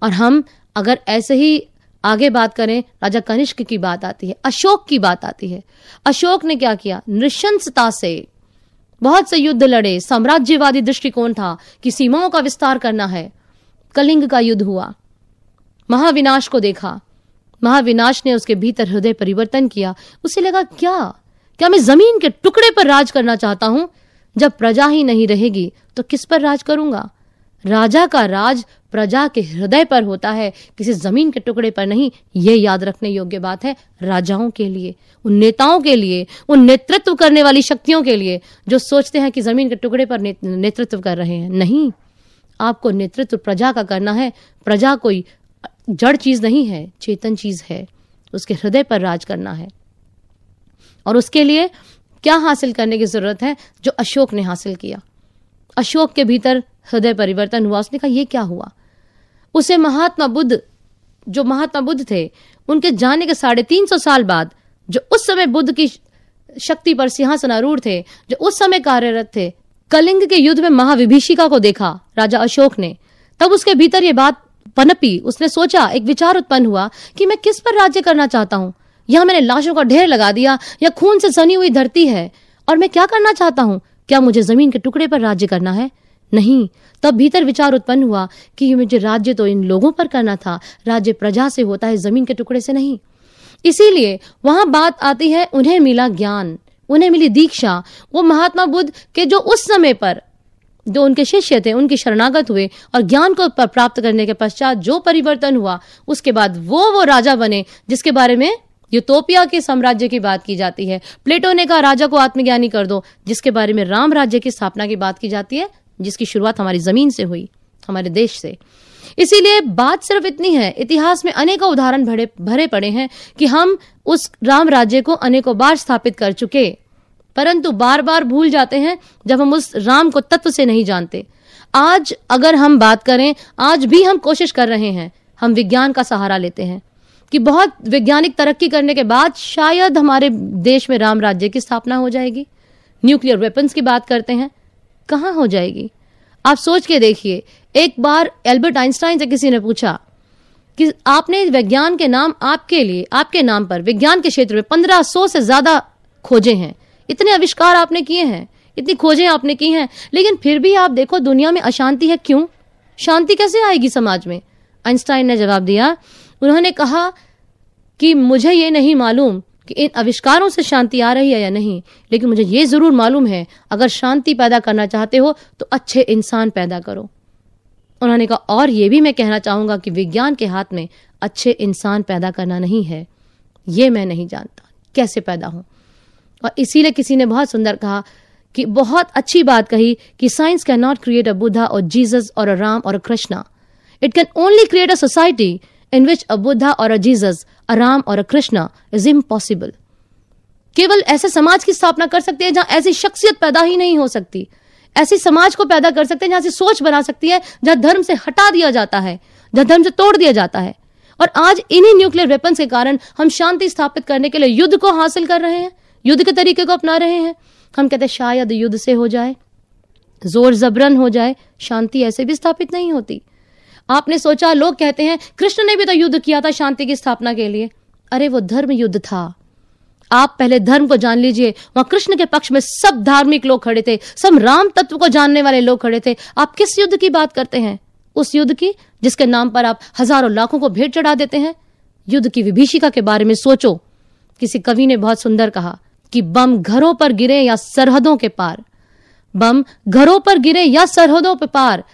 और हम अगर ऐसे ही आगे बात करें, राजा कनिष्क की बात आती है, अशोक की बात आती है। अशोक ने क्या किया? नृशंसता से बहुत से युद्ध लड़े। साम्राज्यवादी दृष्टिकोण था कि सीमाओं का विस्तार करना है। कलिंग का युद्ध हुआ। महाविनाश को देखा। महाविनाश ने उसके भीतर हृदय परिवर्तन किया। उसे लगा, क्या? क्या मैं ज़मीन के टुकड़े पर राज करना चाहता हूँ? जब प्रजा ही नहीं रहेगी तो किस पर राज करूँगा? राजा का राज प्रजा के हृदय पर होता है, किसी ज़मीन के टुकड़े पर नहीं। ये याद रखने योग्य बात है, राजाओं के लिए, उन नेताओं के लिए, उन नेतृत्व करने वाली शक्तियों के लिए, जो सोचते हैं कि ज़मीन के टुकड़े पर नेतृत्व कर रहे हैं। नहीं, आपको नेतृत्व प्रजा का करना है। प्रजा कोई जड़ चीज़ नहीं है, चेतन चीज़ है। उसके हृदय पर राज करना है। और उसके लिए क्या हासिल करने की ज़रूरत है, जो अशोक ने हासिल किया? अशोक के भीतर हृदय परिवर्तन हुआ। उसने कहा यह क्या हुआ? उसे महात्मा बुद्ध, जो महात्मा बुद्ध थे, उनके जाने के साढ़े तीन सौ साल बाद, जो उस समय बुद्ध की शक्ति पर सिंहासन आरूढ़ थे, जो उस समय कार्यरत थे, कलिंग के युद्ध में महाविभीषिका को देखा, राजा अशोक ने। तब उसके भीतर ये बात पनपी, उसने सोचा, एक विचार उत्पन्न हुआ, कि मैं किस पर राज्य करना चाहता हूँ? यहाँ मैंने लाशों का ढेर लगा दिया, या खून से सनी हुई धरती है, और मैं क्या करना चाहता हूँ? क्या मुझे ज़मीन के टुकड़े पर राज्य करना है? नहीं, तब भीतर विचार उत्पन्न हुआ कि मुझे राज्य तो इन लोगों पर करना था, राज्य प्रजा से होता है ज़मीन के टुकड़े से नहीं। इसीलिए वहाँ बात आती है, उन्हें मिला ज्ञान, उन्हें मिली दीक्षा, वो महात्मा बुद्ध के जो उस समय पर, जो उनके शिष्य थे, उनकी शरणागत हुए और ज्ञान को प्राप्त करने के पश्चात जो परिवर्तन हुआ, उसके बाद वो वो राजा बने, जिसके बारे में यूटोपिया के साम्राज्य की बात की जाती है। प्लेटो ने कहा, राजा को आत्मज्ञानी कर दो, जिसके बारे में राम राज्य की स्थापना की बात की जाती है जिसकी शुरुआत हमारी ज़मीन से हुई, हमारे देश से। इसीलिए बात सिर्फ़ इतनी है, इतिहास में अनेकों उदाहरण भरे भरे पड़े हैं कि हम उस राम राज्य को अनेकों बार स्थापित कर चुके, परंतु बार बार भूल जाते हैं जब हम उस राम को तत्व से नहीं जानते। आज अगर हम बात करें, आज भी हम कोशिश कर रहे हैं, हम विज्ञान का सहारा लेते हैं कि बहुत वैज्ञानिक तरक्की करने के बाद शायद हमारे देश में राम राज्य की स्थापना हो जाएगी। न्यूक्लियर वेपन्स की बात करते हैं कहाँ हो जाएगी? आप सोच के देखिए। एक बार एल्बर्ट आइंस्टाइन से किसी ने पूछा कि आपने विज्ञान के नाम आपके लिए, आपके नाम पर, विज्ञान के क्षेत्र में पंद्रह सौ से ज़्यादा खोजे हैं। इतने आविष्कार आपने किए हैं, इतनी खोजें आपने की हैं, लेकिन फिर भी आप देखो दुनिया में अशांति है क्यों? शांति कैसे आएगी समाज में? आइंस्टाइन ने जवाब दिया, उन्होंने कहा कि मुझे ये नहीं मालूम कि इन आविष्कारों से शांति आ रही है या नहीं, लेकिन मुझे ये ज़रूर मालूम है, अगर शांति पैदा करना चाहते हो तो अच्छे इंसान पैदा करो। उन्होंने कहा, और ये भी मैं कहना चाहूँगा कि विज्ञान के हाथ में अच्छे इंसान पैदा करना नहीं है। ये मैं नहीं जानता, कैसे पैदा हूँ। और इसीलिए किसी ने बहुत सुंदर कहा कि बहुत अच्छी बात कही कि science can not create a Buddha और जीसस और अ राम और a Krishna. It can only create a society in which a Buddha और अ जीसस अ राम और अ कृष्णा इज़ इम्पॉसिबल केवल ऐसे समाज की स्थापना कर सकते हैं जहाँ ऐसी शख्सियत पैदा ही नहीं हो सकती। ऐसी समाज को पैदा कर सकते हैं जहाँ से सोच बना सकती है, जहाँ धर्म से हटा दिया जाता है, जहाँ धर्म से तोड़ दिया जाता है। और आज इन्हीं न्यूक्लियर वेपन्स के कारण हम शांति स्थापित करने के लिए युद्ध को हासिल कर रहे हैं, युद्ध के तरीके को अपना रहे हैं। हम कहते हैं, शायद युद्ध से हो जाए, ज़ोर जबरन हो जाए, शांति ऐसे भी स्थापित नहीं होती। आपने सोचा, लोग कहते हैं, कृष्ण ने भी तो युद्ध किया था शांति की स्थापना के लिए। अरे, वो धर्म युद्ध था। आप पहले धर्म को जान लीजिए, वहाँ कृष्ण के पक्ष में सब धार्मिक लोग खड़े थे, सब राम तत्व को जानने वाले लोग खड़े थे। आप किस युद्ध की बात करते हैं? उस युद्ध की, जिसके नाम पर आप हज़ारों लाखों को भेंट चढ़ा देते हैं? युद्ध की विभीषिका के बारे में सोचो। किसी कवि ने बहुत सुंदर कहा कि बम घरों पर गिरे या सरहदों के पार। बम घरों पर गिरे या सरहदों पर पार।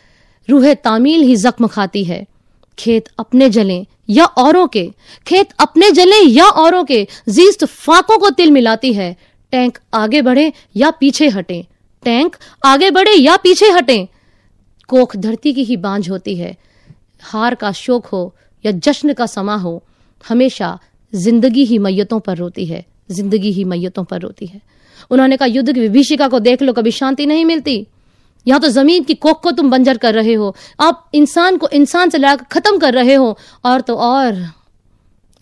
रूहे तामील ही जख्म खाती है। खेत अपने जले या औरों के। खेत अपने जले या औरों के। जीस्त फाकों को तिल मिलाती है। टैंक आगे बढ़े या पीछे हटे। टैंक आगे बढ़े या पीछे हटे। कोख धरती की ही बांझ होती है। हार का शोक हो या जश्न का समा हो, हमेशा ज़िंदगी ही मैयतों पर रोती है। ज़िंदगी ही मैयतों पर रोती है। उन्होंने कहा, युद्ध की विभीषिका को देख लो, कभी शांति नहीं मिलती। यहाँ तो ज़मीन की कोख को तुम बंजर कर रहे हो। आप इंसान को इंसान से लड़ाकर खत्म कर रहे हो। और तो और,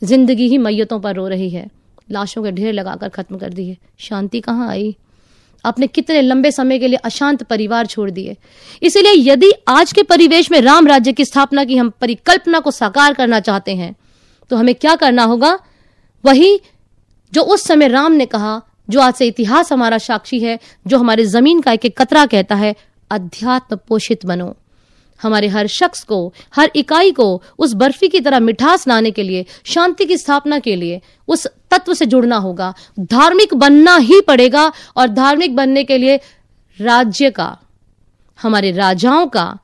ज़िंदगी ही मैयतों पर रो रही है। लाशों के ढेर लगाकर खत्म कर दी है। शांति कहाँ आई? आपने कितने लंबे समय के लिए अशांत परिवार छोड़ दिए। इसीलिए यदि आज के परिवेश में राम राज्य की स्थापना की हम परिकल्पना को साकार करना चाहते हैं तो हमें क्या करना होगा? वही जो उस समय राम ने कहा, जो आज से इतिहास हमारा साक्षी है, जो हमारे ज़मीन का एक एक कतरा कहता है अध्यात्म पोषित बनो। हमारे हर शख्स को, हर इकाई को, उस बर्फ़ी की तरह मिठास लाने के लिए, शांति की स्थापना के लिए, उस तत्व से जुड़ना होगा। धार्मिक बनना ही पड़ेगा और धार्मिक बनने के लिए राज्य का, हमारे राजाओं का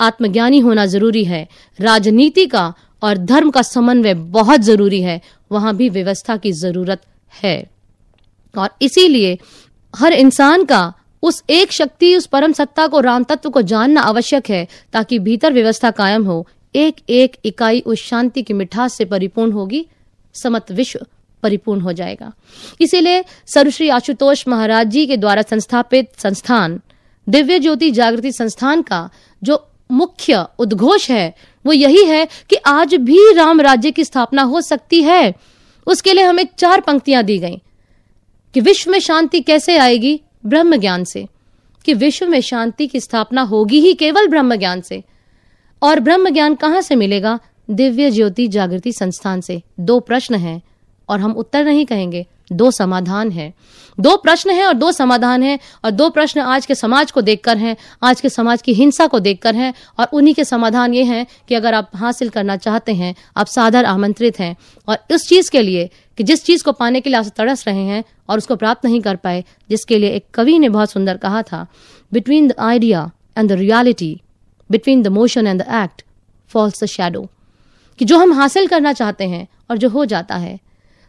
आत्मज्ञानी होना ज़रूरी है। राजनीति का और धर्म का समन्वय बहुत ज़रूरी है। वहाँ भी व्यवस्था की ज़रूरत है। और इसीलिए हर इंसान का उस एक शक्ति, उस परम सत्ता को, राम तत्व को जानना आवश्यक है ताकि भीतर व्यवस्था कायम हो। एक एक इकाई उस शांति की मिठास से परिपूर्ण होगी, समत विश्व परिपूर्ण हो जाएगा। इसीलिए सर्वश्री आशुतोष महाराज जी के द्वारा संस्थापित संस्थान, दिव्य ज्योति जागृति संस्थान का जो मुख्य उद्घोष है, वो यही है कि आज भी राम राज्य की स्थापना हो सकती है। उसके लिए हमें चार पंक्तियाँ दी गई कि विश्व में शांति कैसे आएगी? ब्रह्म ज्ञान से, कि विश्व में शांति की स्थापना होगी ही केवल ब्रह्म ज्ञान से। और ब्रह्म ज्ञान कहाँ से मिलेगा? दिव्य ज्योति जागृति संस्थान से। दो प्रश्न हैं, और हम उत्तर नहीं कहेंगे। दो समाधान है। दो प्रश्न है और दो समाधान है, और दो प्रश्न आज के समाज को देखकर हैं, आज के समाज की हिंसा को देखकर हैं, और उन्हीं के समाधान ये हैं कि अगर आप हासिल करना चाहते हैं, आप सादर आमंत्रित हैं। और इस चीज़ के लिए कि जिस चीज़ को पाने के लिए आप तड़स रहे हैं और उसको प्राप्त नहीं कर पाए, जिसके लिए एक कवि ने बहुत सुंदर कहा था between the idea and the reality between the motion and the act falls the shadow कि जो हम हासिल करना चाहते हैं और जो हो जाता है,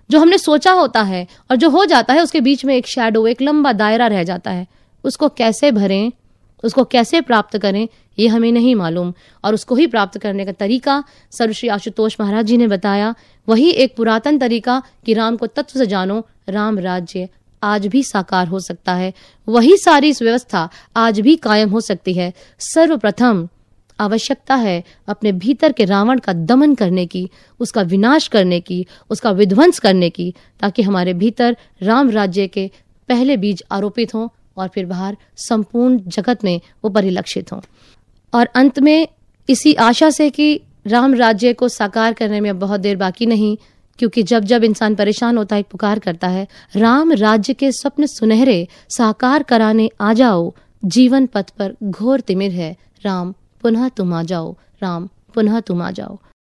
जो हमने सोचा होता है और जो हो जाता है, उसके बीच में एक शेडो एक लंबा दायरा रह जाता है। उसको कैसे भरें, उसको कैसे प्राप्त करें, ये हमें नहीं मालूम। और उसको ही प्राप्त करने का तरीका सर्वश्री आशुतोष महाराज जी ने बताया वही एक पुरातन तरीका कि राम को तत्व से जानो, राम राज्य आज भी साकार हो सकता है। वही सारी व्यवस्था आज भी कायम हो सकती है। सर्वप्रथम आवश्यकता है अपने भीतर के रावण का दमन करने की, उसका विनाश करने की, उसका विध्वंस करने की, ताकि हमारे भीतर राम राज्य के पहले बीज आरोपित हों और फिर बाहर संपूर्ण जगत में वो परिलक्षित हों। और अंत में इसी आशा से कि राम राज्य को साकार करने में बहुत देर बाकी नहीं, क्योंकि जब जब इंसान परेशान होता है, पुकार करता है, राम राज्य के स्वप्न सुनहरे, साकार कराने आ जाओ। जीवन पथ पर घोर तिमिर है। राम, पुनः तुम आ जाओ। राम, पुनः तुम आ जाओ।